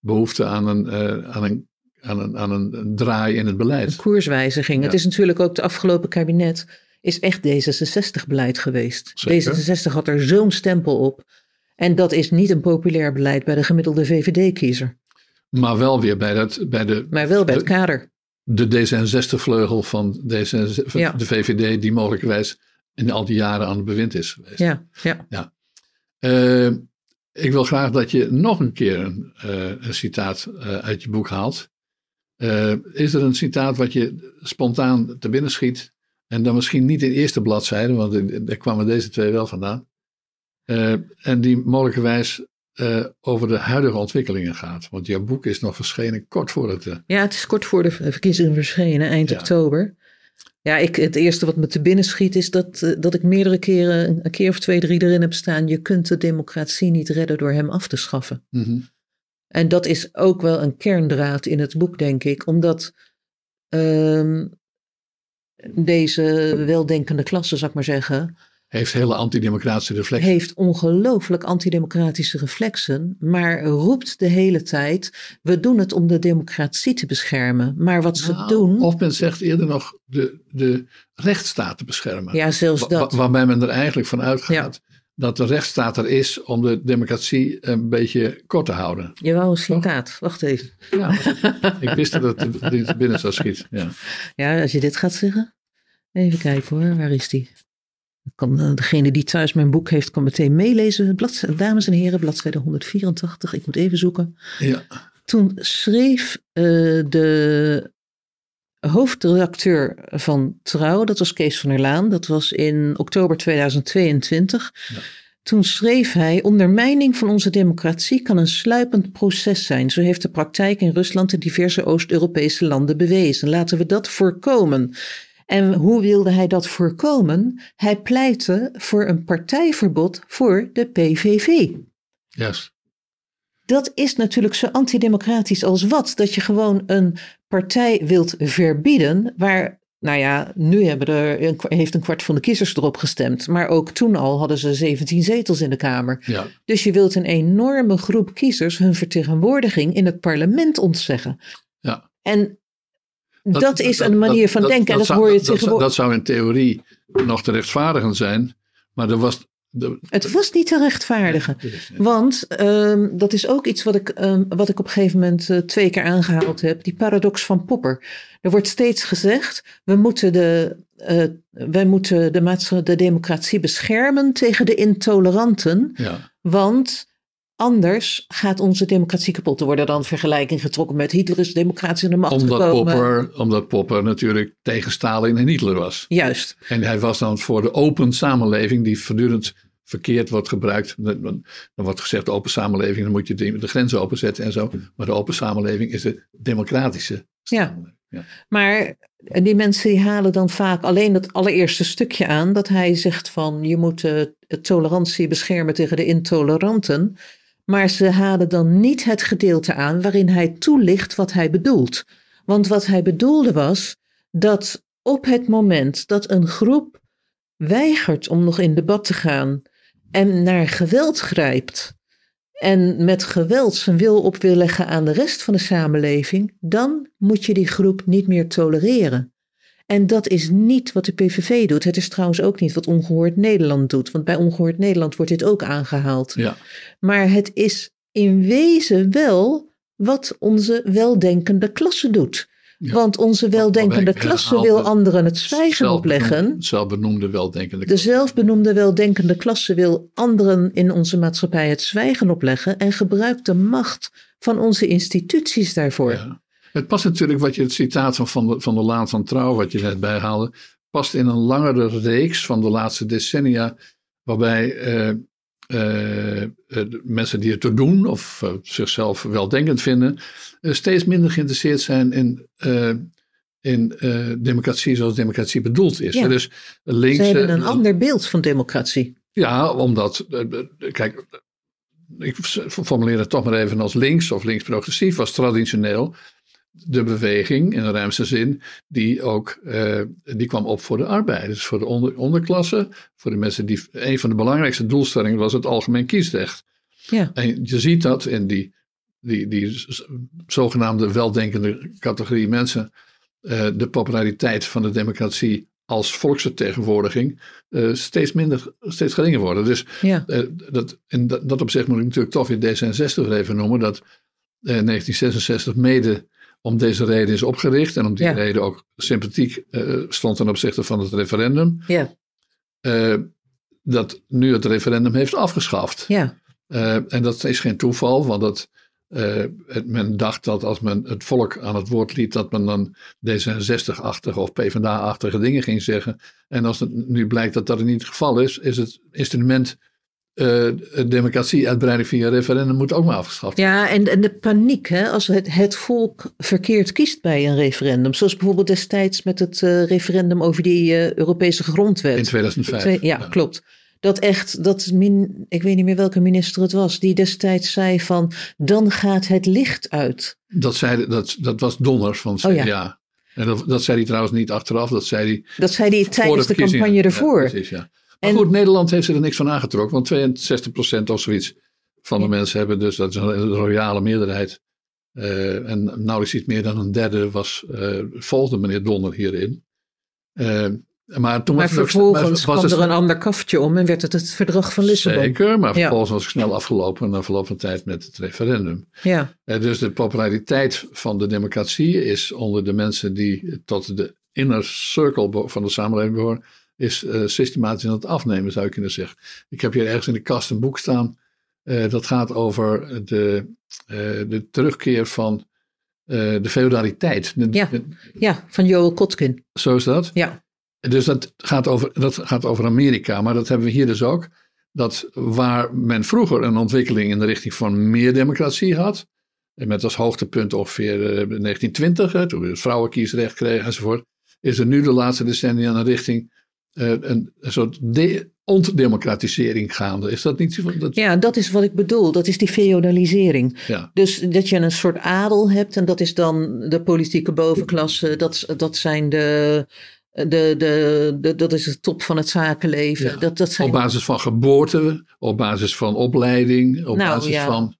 behoefte aan een, aan, een, aan, een, aan een draai in het beleid. Een koerswijziging. Het is natuurlijk ook het afgelopen kabinet is echt D66-beleid geweest. Zeker. D66 had er zo'n stempel op. En dat is niet een populair beleid bij de gemiddelde VVD-kiezer. Maar wel weer bij, dat, bij de... Maar wel bij het kader. De D66-vleugel van D66, Ja. de VVD, die mogelijkerwijs in al die jaren aan het bewind is geweest. Ja, ja. Eh, ik wil graag dat je nog een keer een, eh, een citaat eh, uit je boek haalt. Is er een citaat wat je spontaan te binnen schiet? En dan misschien niet in de eerste bladzijde, want daar kwamen deze twee wel vandaan. Eh, en die mogelijkerwijs eh, over de huidige ontwikkelingen gaat. Want jouw boek is nog verschenen kort voor het. eh, Ja, het is kort voor de verkiezingen verschenen, eind Ja. oktober. Ja, ik, het eerste wat me te binnen schiet is dat, dat ik meerdere keren, een keer of twee, drie erin heb staan. Je kunt de democratie niet redden door hem af te schaffen. mhm. En dat is ook wel een kerndraad in het boek, denk ik. Omdat ehm, deze weldenkende klasse, zou ik maar zeggen, Heeft hele antidemocratische reflexen. heeft ongelooflijk antidemocratische reflexen, maar roept de hele tijd: we doen het om de democratie te beschermen. Maar wat ze Nou, doen, Of men zegt eerder nog de, de rechtsstaat te beschermen. ja, zelfs dat. wa- waarbij men er eigenlijk van uitgaat dat de rechtsstaat er is om de democratie een beetje kort te houden. Je wou een citaat, wacht even. Ja, ik wist dat het binnen zou schieten. Ja. Ja, als je dit gaat zeggen. Even kijken hoor, waar is die? Kan, eh, degene die thuis mijn boek heeft, kan meteen meelezen. Bladzijde, dames en heren, bladzijde 184. Ik moet even zoeken. Ja. Toen schreef eh, de hoofdredacteur van Trouw, dat was Kees van der Laan, dat was in oktober 2022. Ja. Toen schreef hij: Ondermijning van onze democratie kan een sluipend proces zijn. Zo heeft de praktijk in Rusland en diverse Oost-Europese landen bewezen. Laten we dat voorkomen. En hoe wilde hij dat voorkomen? Hij pleitte voor een partijverbod voor de PVV. Yes. Dat is natuurlijk zo antidemocratisch als wat. Dat je gewoon een partij wilt verbieden waar, nou ja, nu hebben er, heeft een kwart van de kiezers erop gestemd. Maar ook toen al hadden ze 17 zetels in de Kamer. Ja. Dus je wilt een enorme groep kiezers hun vertegenwoordiging in het parlement ontzeggen. Ja. En dat, is een manier van denken. en dat, zou- hoor je tegenwoordig. dat zou in theorie nog te rechtvaardigen zijn, maar er was. De, Het was niet te rechtvaardigen. Want ehm, dat is ook iets wat ik, ehm, wat ik op een gegeven moment eh, twee keer aangehaald heb. Die paradox van Popper. Er wordt steeds gezegd, we moeten de, eh, wij moeten de, de democratie beschermen tegen de intoleranten. ja. Want anders gaat onze democratie kapot. Er worden dan vergelijking getrokken met Hitler is democratisch aan de macht omdat, gekomen. Popper, omdat Popper natuurlijk tegen Stalin en Hitler was. Juist, En hij was dan voor de open samenleving die voortdurend verkeerd wordt gebruikt. Dan wordt gezegd de open samenleving, dan moet je de, de grenzen openzetten en zo. Maar de open samenleving is de democratische Ja. samenleving. Ja. Maar die mensen die halen dan vaak alleen dat allereerste stukje aan. Dat hij zegt van je moet eh, tolerantie beschermen tegen de intoleranten. Maar ze halen dan niet het gedeelte aan waarin hij toelicht wat hij bedoelt. Want wat hij bedoelde was dat op het moment dat een groep weigert om nog in debat te gaan en naar geweld grijpt en met geweld zijn wil op wil leggen aan de rest van de samenleving, dan moet je die groep niet meer tolereren. En dat is niet wat de PVV doet. Het is trouwens ook niet wat Ongehoord Nederland doet. Want bij Ongehoord Nederland wordt dit ook aangehaald. Ja. Maar het is in wezen wel wat onze weldenkende klasse doet. Ja. Want onze weldenkende klasse wil anderen het zwijgen opleggen. Zelfbenoemde weldenkende. De zelfbenoemde weldenkende klasse wil anderen in onze maatschappij het zwijgen opleggen en gebruikt de macht van onze instituties daarvoor. Ja. Het past natuurlijk wat je het citaat van Van de, van de Laan van Trouw, wat je net bijhaalde, past in een langere reeks van de laatste decennia, waarbij eh, eh, eh, mensen die het te doen of eh, zichzelf weldenkend vinden, steeds minder geïnteresseerd zijn in, in democratie zoals democratie bedoeld is. Ja. Dus links. Ze hebben een ander beeld van democratie. ja, omdat, kijk, ik formuleer het toch maar even als links of links-progressief was traditioneel de beweging in de ruimste zin die ook, eh, die kwam op voor de arbeiders, voor de onder, onderklasse, voor de mensen die, een van de belangrijkste doelstellingen was het algemeen kiesrecht. Ja. En je ziet dat in die, die, die zogenaamde weldenkende categorie mensen, eh, de populariteit van de democratie als volksvertegenwoordiging uh, steeds minder, steeds geringer worden. Dus ja. dat, in dat, dat opzicht moet ik natuurlijk toch weer D66 even noemen, dat uh, 1966 mede om deze reden is opgericht en om die Ja. reden ook sympathiek uh, stond ten opzichte van het referendum. Ja, Uh, dat nu het referendum heeft afgeschaft. ja, Uh, en dat is geen toeval, want dat, het, men dacht dat als men het volk aan het woord liet, dat men dan D66-achtige of PvdA-achtige dingen ging zeggen. En als het nu blijkt dat dat niet het geval is, is het instrument uh, democratie-uitbreiding via referendum moet ook maar afgeschaft worden. ja en, en de paniek hè, als het, het volk verkeerd kiest bij een referendum. Zoals bijvoorbeeld destijds met het uh, referendum over die uh, Europese grondwet. In 2005. Twee, ja, ja, klopt. Dat echt, dat min, ik weet niet meer welke minister het was, die destijds zei van, dan gaat het licht uit. Dat, zei, dat, dat was Donners van. Oh, ja. En dat, dat zei hij trouwens niet achteraf, dat zei hij... Dat zei hij tijdens de, de campagne ervoor. Ja, precies, ja. Maar en, goed, Nederland heeft er niks van aangetrokken, want 62% of zoiets van de ja. mensen hebben dus, dat is een royale meerderheid. Uh, en nauwelijks iets meer dan een derde was, uh, volgde meneer Donner hierin. Uh, maar, toen maar was vervolgens kwam er een ander kaftje om en werd het het verdrag van Lissabon. Zeker, maar vervolgens ja. was het snel afgelopen na verloop van tijd met het referendum. Ja. Dus de populariteit van de democratie is onder de mensen die tot de inner circle van de samenleving behoren, is uh, systematisch aan het afnemen, zou ik kunnen zeggen. Ik heb hier ergens in de kast een boek staan, uh, dat gaat over de, de terugkeer van de feudaliteit. De, ja. ja, van Joel Kotkin. Zo is dat? Ja. Dus dat gaat, over, dat gaat over Amerika, maar dat hebben we hier dus ook. Dat waar men vroeger een ontwikkeling in de richting van meer democratie had, met als hoogtepunt ongeveer uh, 1920, hè, toen we het vrouwenkiesrecht kregen enzovoort, is er nu de laatste decennia een richting een, een, soort ontdemocratisering gaande. Is dat niet zo? Dat... Ja, dat is wat ik bedoel. Dat is die feodalisering. Ja. Dus dat je een soort adel hebt en dat is dan de politieke bovenklasse, dat, dat zijn de, de, de, de, dat is de top van het zakenleven. Ja. Dat, dat zijn... Op basis van geboorte, op basis van opleiding, op nou, basis ja. van.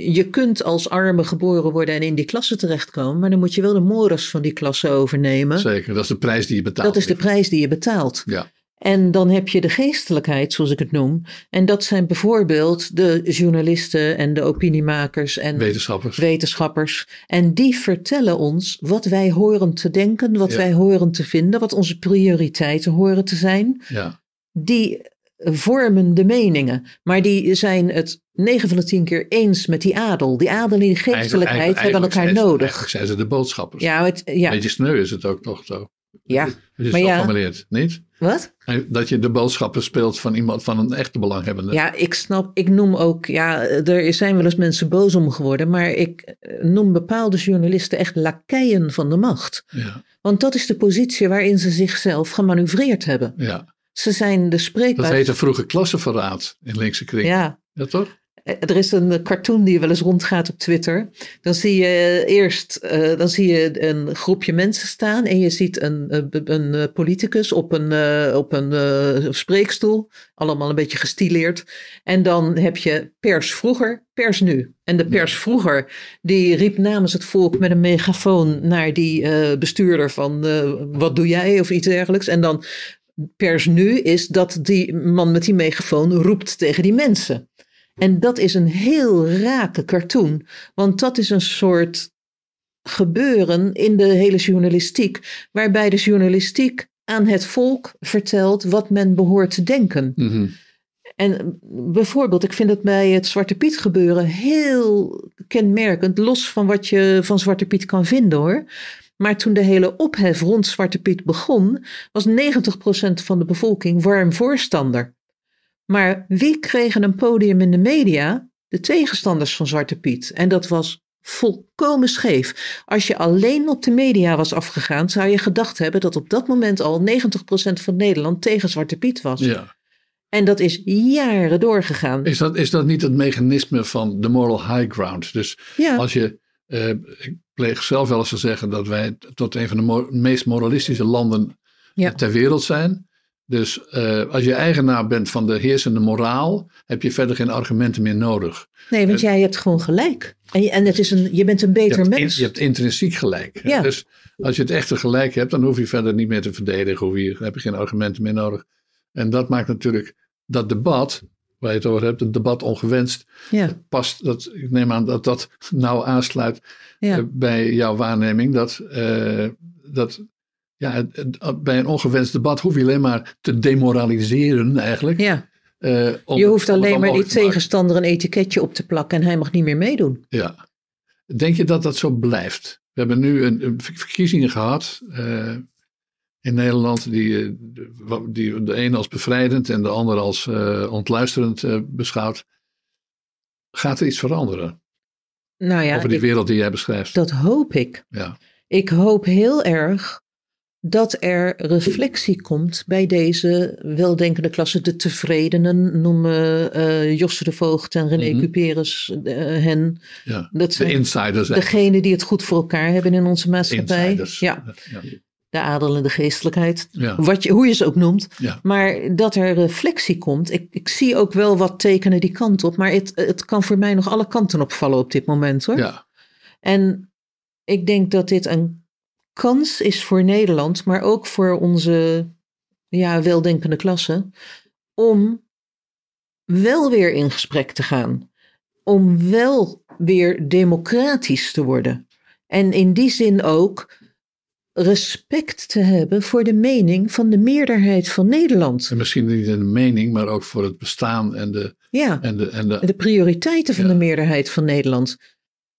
Je kunt als arme geboren worden en in die klasse terechtkomen, maar dan moet je wel de mores van die klasse overnemen. Zeker, dat is de prijs die je betaalt. Dat is de prijs die je betaalt. Ja. En dan heb je de geestelijkheid, zoals ik het noem. En dat zijn bijvoorbeeld de journalisten en de opiniemakers en wetenschappers. wetenschappers. En die vertellen ons wat wij horen te denken, wat Ja. wij horen te vinden, wat onze prioriteiten horen te zijn. Ja. Die vormen de meningen, maar die zijn het 9 van de 10 keer eens met die adel. Die adel en die geestelijkheid hebben elkaar zijn nodig. Zijn ze de boodschappers. Ja, het, ja, Beetje sneu is het ook nog zo. ja. Het is Maar ja. niet? Wat? Dat je de boodschappen speelt van iemand van een echte belanghebbende. Ja, ik snap, ik noem ook, ja, er zijn wel eens mensen boos om geworden, maar ik eh, noem bepaalde journalisten echt lakeien van de macht. Ja, Want dat is de positie waarin ze zichzelf gemanoeuvreerd hebben. ja. Ze zijn de Dat spreekbuis. heette vroeger klassenverraad in linkse kring. Ja, Ja, toch? Eh, er is een cartoon die wel eens rondgaat op Twitter. Dan zie je eerst eh, dan zie je een groepje mensen staan en je ziet een, een, een eh, politicus op een, eh, op een eh, spreekstoel. Allemaal een beetje gestileerd. En dan heb je pers vroeger, pers nu. En de pers vroeger, die riep namens het volk met een megafoon naar die eh, bestuurder van eh, wat doe jij of iets dergelijks. En dan pers nu is dat die man met die megafoon roept tegen die mensen. En dat is een heel rake cartoon, want dat is een soort gebeuren in de hele journalistiek, waarbij de journalistiek aan het volk vertelt wat men behoort te denken. Mhm. En bijvoorbeeld, ik vind het bij het Zwarte Piet gebeuren heel kenmerkend, los van wat je van Zwarte Piet kan vinden hoor. Maar toen de hele ophef rond Zwarte Piet begon, was 90% van de bevolking warm voorstander. Maar wie kregen een podium in de media? De tegenstanders van Zwarte Piet. En dat was volkomen scheef. Als je alleen op de media was afgegaan, zou je gedacht hebben dat op dat moment al 90% van Nederland tegen Zwarte Piet was. ja. En dat is jaren doorgegaan. Is, dat, is dat niet het mechanisme van de moral high ground? Dus Ja, als je. Eh, ik pleeg zelf wel eens te zeggen dat wij tot een van de mo- meest moralistische landen Ja. ter wereld zijn. Dus uh, als je eigenaar bent van de heersende moraal, heb je verder geen argumenten meer nodig. Nee, want jij hebt gewoon gelijk. En je, en het is een, je bent een beter je mens. In, je hebt intrinsiek gelijk. Ja. Dus als je het echte gelijk hebt, dan hoef je verder niet meer te verdedigen. Hoef je, dan heb je geen argumenten meer nodig. En dat maakt natuurlijk dat debat, waar je het over hebt, het debat ongewenst, ja. past. Dat, ik neem aan dat dat nauw aansluit Ja. uh, bij jouw waarneming. Dat, uh, dat ja, het, het, bij een ongewenst debat hoef je alleen maar te demoraliseren eigenlijk. Ja. Uh, om, je hoeft alleen maar die te tegenstander een etiketje op te plakken en hij mag niet meer meedoen. Ja. Denk je dat dat zo blijft? We hebben nu een, een verkiezingen gehad uh, in Nederland, die, eh, die de ene als bevrijdend en de andere als uh, ontluisterend uh, beschouwt. Gaat er iets veranderen? Nou ja, Over die ik, wereld die jij beschrijft. dat hoop ik. Ja. Ik hoop heel erg dat er reflectie komt bij deze weldenkende klasse. De tevredenen noemen uh, Josse de Voogd en René Mhm. Cuperus uh, hen. ja. Dat De insiders. hè? degenen die het goed voor elkaar hebben in onze maatschappij. Insiders. Ja, Ja. De adel en de geestelijkheid. Ja. Wat je, hoe je ze ook noemt. Ja. Maar dat er reflectie komt. Ik, ik zie ook wel wat tekenen die kant op. Maar het, het kan voor mij nog alle kanten opvallen op dit moment hoor. ja. En ik denk dat dit een kans is voor Nederland, maar ook voor onze ja, weldenkende klasse, om wel weer in gesprek te gaan. Om wel weer democratisch te worden. En in die zin ook respect te hebben voor de mening van de meerderheid van Nederland. En misschien niet in de mening, maar ook voor het bestaan en de. Ja, En de, en de de prioriteiten van Ja. de meerderheid van Nederland.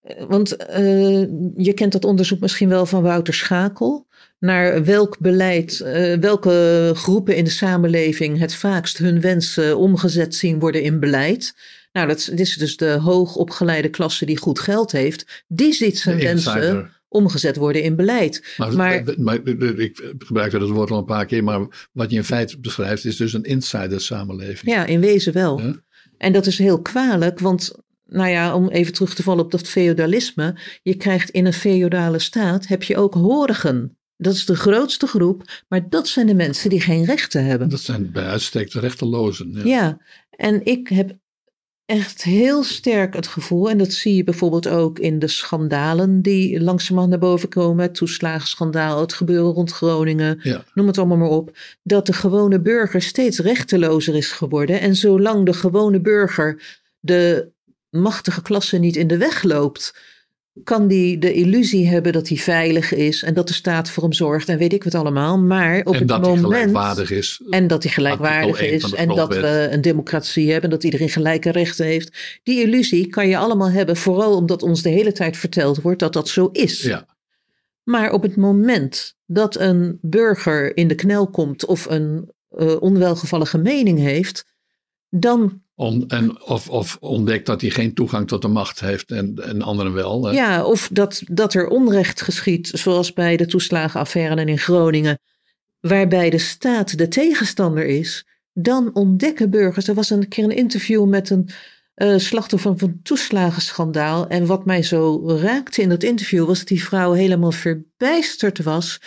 Eh, Want eh, je kent dat onderzoek misschien wel van Wouter Schakel. Naar welk beleid, eh, welke groepen in de samenleving het vaakst hun wensen omgezet zien worden in beleid. Nou, dat is, dus de hoogopgeleide klasse die goed geld heeft. Die ziet zijn de wensen. Omgezet worden in beleid. Maar, Maar- maar, ik gebruik dat woord al een paar keer, maar wat je in feite beschrijft is dus een insider samenleving. Ja, in wezen wel. Ja. En dat is heel kwalijk, want nou ja, om even terug te vallen op dat feodalisme. Je krijgt in een feodale staat, heb je ook horigen. Dat is de grootste groep, maar dat zijn de mensen die geen rechten hebben. Dat zijn bij uitstek de rechtelozen. Ja. Ja, en ik heb echt heel sterk het gevoel, en dat zie je bijvoorbeeld ook in de schandalen die langzamerhand naar boven komen. Het toeslagenschandaal, het gebeuren rond Groningen, Ja. noem het allemaal maar op. Dat de gewone burger steeds rechtelozer is geworden. En zolang de gewone burger de machtige klasse niet in de weg loopt, kan die de illusie hebben dat hij veilig is en dat de staat voor hem zorgt en weet ik wat allemaal. Maar op en het dat hij moment. gelijkwaardig is. En dat hij gelijkwaardig is en dat we een democratie hebben, dat iedereen gelijke rechten heeft. Die illusie kan je allemaal hebben, vooral omdat ons de hele tijd verteld wordt dat dat zo is. Ja. Maar op het moment dat een burger in de knel komt of een eh, onwelgevallige mening heeft, dan En of, of ontdekt dat hij geen toegang tot de macht heeft en, en anderen wel. hè. Ja, of dat, dat er onrecht geschiet, zoals bij de toeslagenaffaire in Groningen, waarbij de staat de tegenstander is, dan ontdekken burgers. Er was een keer een interview met een eh, slachtoffer van een toeslagenschandaal. En wat mij zo raakte in dat interview was dat die vrouw helemaal verbijsterd was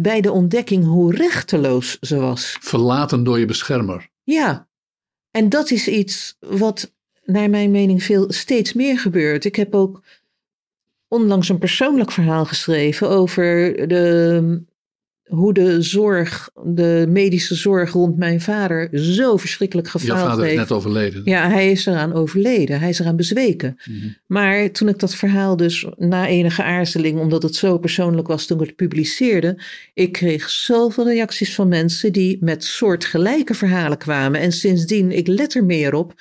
bij de ontdekking hoe rechteloos ze was. Verlaten door je beschermer. Ja, en dat is iets wat naar mijn mening veel steeds meer gebeurt. Ik heb ook onlangs een persoonlijk verhaal geschreven over de, hoe de zorg, de medische zorg rond mijn vader zo verschrikkelijk Je gefaald vader is heeft. net overleden. Ja, hij is eraan overleden. Hij is eraan bezweken. Mhm. Maar toen ik dat verhaal dus na enige aarzeling, omdat het zo persoonlijk was toen ik het publiceerde, ik kreeg zoveel reacties van mensen die met soortgelijke verhalen kwamen. En sindsdien, ik let er meer op.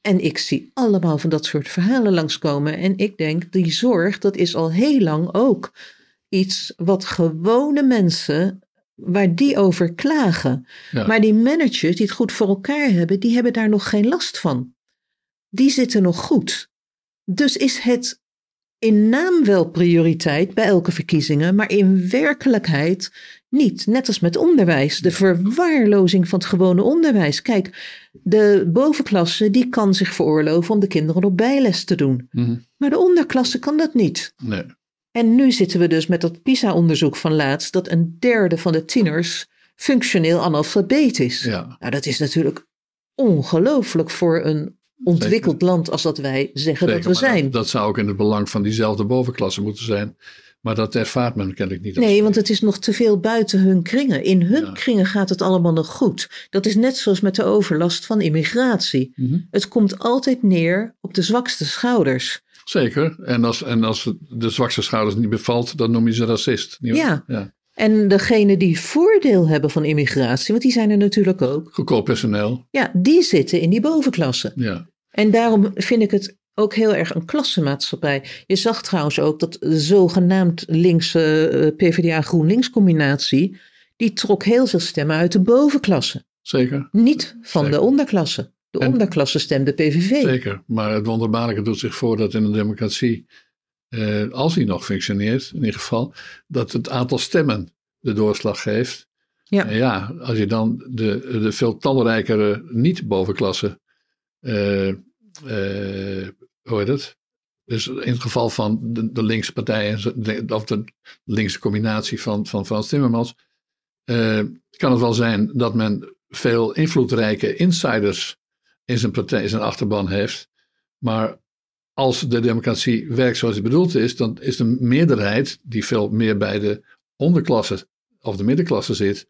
En ik zie allemaal van dat soort verhalen langskomen. En ik denk, die zorg, dat is al heel lang ook iets wat gewone mensen, waar die over klagen. Ja. Maar die managers die het goed voor elkaar hebben, die hebben daar nog geen last van. Die zitten nog goed. Dus is het in naam wel prioriteit bij elke verkiezingen, maar in werkelijkheid niet. Net als met onderwijs, de verwaarlozing van het gewone onderwijs. Kijk, de bovenklasse die kan zich veroorloven om de kinderen op bijles te doen. Mhm. Maar de onderklasse kan dat niet. Nee. En nu zitten we dus met dat PISA-onderzoek van laatst, dat een derde van de tieners functioneel analfabeet is. Ja. Nou, dat is natuurlijk ongelooflijk voor een ontwikkeld land als dat wij zeggen Zeker, dat we zijn. Dat, dat zou ook in het belang van diezelfde bovenklasse moeten zijn. Maar dat ervaart men kennelijk niet. Nee, want het is nog te veel buiten hun kringen. In hun Ja. kringen gaat het allemaal nog goed. Dat is net zoals met de overlast van immigratie. Mhm. Het komt altijd neer op de zwakste schouders. Zeker. En als, en als de zwakste schouders niet bevalt, dan noem je ze racist. Niet? Ja. ja. En degene die voordeel hebben van immigratie, want die zijn er natuurlijk ook, Goedkoop personeel. ja, die zitten in die bovenklasse. Ja. En daarom vind ik het ook heel erg een klassenmaatschappij. Je zag trouwens ook dat de zogenaamd linkse eh, PvdA-GroenLinks combinatie, die trok heel veel stemmen uit de bovenklasse. Zeker. Niet van Zeker. de onderklasse. De En- onderklasse stemde PVV. Zeker. Maar het wonderbaarlijke doet zich voor dat in een democratie, eh, als die nog functioneert, in ieder geval, dat het aantal stemmen de doorslag geeft. Ja. En ja, als je dan de, de veel talrijkere niet-bovenklasse, eh, eh, hoe heet het? Dus in het geval van de, de linkse partijen, of de linkse combinatie van, van Frans Timmermans, eh, kan het wel zijn dat men veel invloedrijke insiders in zijn partij, in zijn achterban heeft. Maar als de democratie werkt zoals het bedoeld is, dan is de meerderheid, die veel meer bij de onderklasse of de middenklasse zit,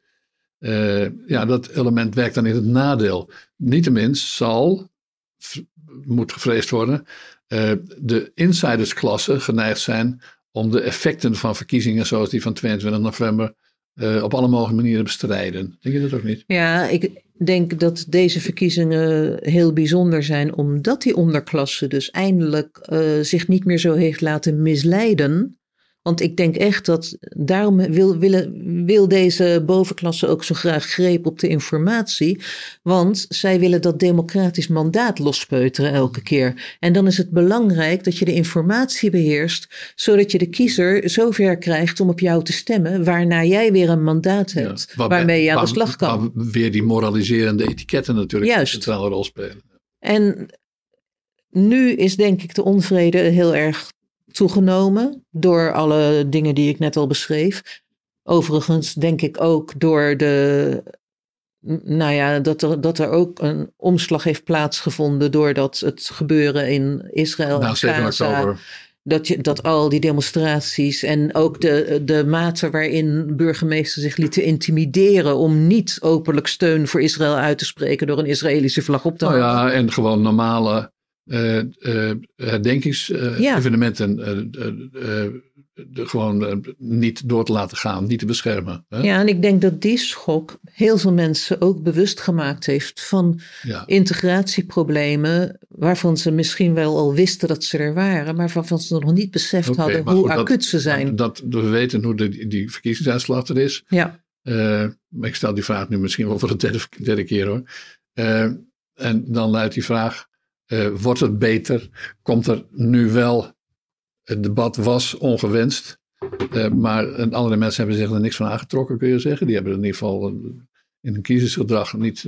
eh, ja, dat element werkt dan in het nadeel. Niettemin zal, moet gevreesd worden, eh, de insidersklasse geneigd zijn om de effecten van verkiezingen zoals die van 22 november eh, op alle mogelijke manieren bestrijden. Denk je dat ook niet? Ja, ik denk dat deze verkiezingen heel bijzonder zijn, omdat die onderklasse dus eindelijk eh, zich niet meer zo heeft laten misleiden. Want ik denk echt dat daarom wil, willen, wil deze bovenklasse ook zo graag greep op de informatie. Want zij willen dat democratisch mandaat lospeuteren elke keer. En dan is het belangrijk dat je de informatie beheerst, zodat je de kiezer zover krijgt om op jou te stemmen, waarna jij weer een mandaat hebt, Ja, waarbij- waarmee je aan de slag kan. weer die moraliserende etiketten natuurlijk Juist. een centrale rol spelen. En nu is denk ik de onvrede heel erg toegenomen door alle dingen die ik net al beschreef. Overigens denk ik ook door de, nou ja, dat er, dat er ook een omslag heeft plaatsgevonden doordat het gebeuren in Israël Na en 7 Gaza, oktober. dat, je, dat al die demonstraties en ook de, de mate waarin burgemeesters zich lieten intimideren om niet openlijk steun voor Israël uit te spreken door een Israëlische vlag op te Nou hangen. ja, en gewoon normale eh eh Ja. herdenkingsevenementen gewoon eh, niet door te laten gaan, niet te beschermen. Hè? Ja, en ik denk dat die schok heel veel mensen ook bewust gemaakt heeft van Ja. integratieproblemen, waarvan ze misschien wel al wisten dat ze er waren, maar waarvan ze nog niet beseft hadden hoe goed, dat- acuut ze zijn. Dat, we weten hoe de, die verkiezingsuitslag er is. ja. Maar ik stel die vraag nu misschien wel voor de derde, derde keer hoor. En dan luidt die vraag: eh, wordt het beter? Komt er nu wel. Het debat was ongewenst. eh, maar andere mensen hebben zich er niks van aangetrokken, kun je zeggen. Die hebben in ieder geval eh, in hun kiezersgedrag niet.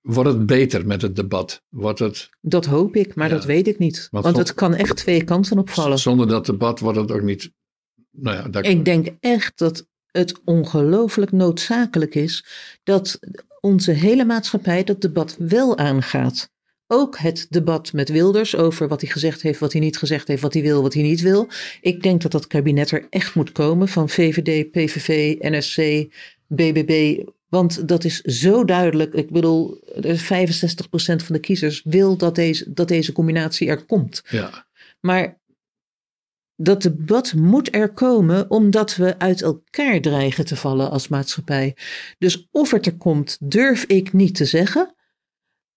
wordt het beter met het debat? Wordt het, Dat hoop ik, maar Ja. dat weet ik niet. Want het kan echt twee kanten opvallen. zonder dat debat wordt het ook niet. Nou ja, daar, Ik denk echt dat het ongelooflijk noodzakelijk is dat onze hele maatschappij dat debat wel aangaat. Ook het debat met Wilders over wat hij gezegd heeft, wat hij niet gezegd heeft, wat hij wil, wat hij niet wil. Ik denk dat dat kabinet er echt moet komen van VVD, PVV, NSC, BBB. Want dat is zo duidelijk. Ik bedoel, er is 65% van de kiezers wil dat deze, dat deze combinatie er komt. ja. Maar dat debat moet er komen omdat we uit elkaar dreigen te vallen als maatschappij. Dus of het er komt, durf ik niet te zeggen.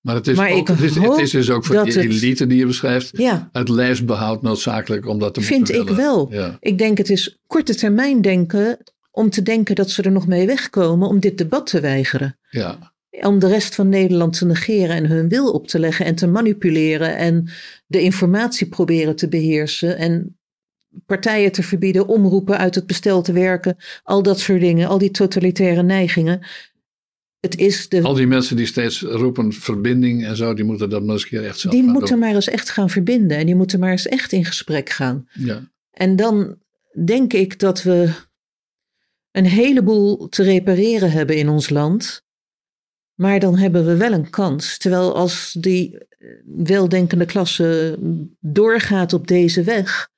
Maar het is, Maar ook, het is, het is dus ook voor die het- elite die je beschrijft. Ja, Het lijfsbehoud noodzakelijk om dat te vind ik wel. Ja. Ik denk het is korte termijn denken om te denken dat ze er nog mee wegkomen om dit debat te weigeren. Ja. Om de rest van Nederland te negeren en hun wil op te leggen en te manipuleren en de informatie proberen te beheersen en partijen te verbieden, omroepen uit het bestel te werken, al dat soort dingen, al die totalitaire neigingen. Het is de, Al die mensen die steeds roepen verbinding en zo, die moeten dat maar eens een keer echt zelf die moeten doen. maar eens echt gaan verbinden en die moeten maar eens echt in gesprek gaan. Ja. En dan denk ik dat we een heleboel te repareren hebben in ons land. Maar dan hebben we wel een kans. Terwijl als die eh, weldenkende klasse doorgaat op deze weg,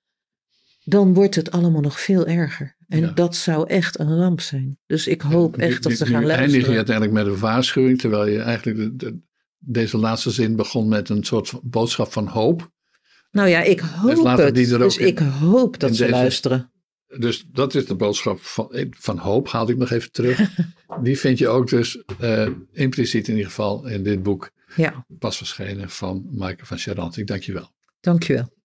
dan wordt het allemaal nog veel erger. En Ja. dat zou echt een ramp zijn. Dus ik hoop echt dat Nu- ze nu gaan eindig je luisteren. uiteindelijk met een waarschuwing, terwijl je eigenlijk de- de- deze laatste zin begon met een soort boodschap van hoop. Nou ja, ik hoop laten het. Dus in- ik hoop dat ze deze- luisteren. Dus dat is de boodschap van, van hoop, haalde ik nog even terug. Die vind je ook dus eh, impliciet in ieder geval in dit boek Ja, pas verschenen van Maaike van Charant. Ik dank je wel. dankjewel.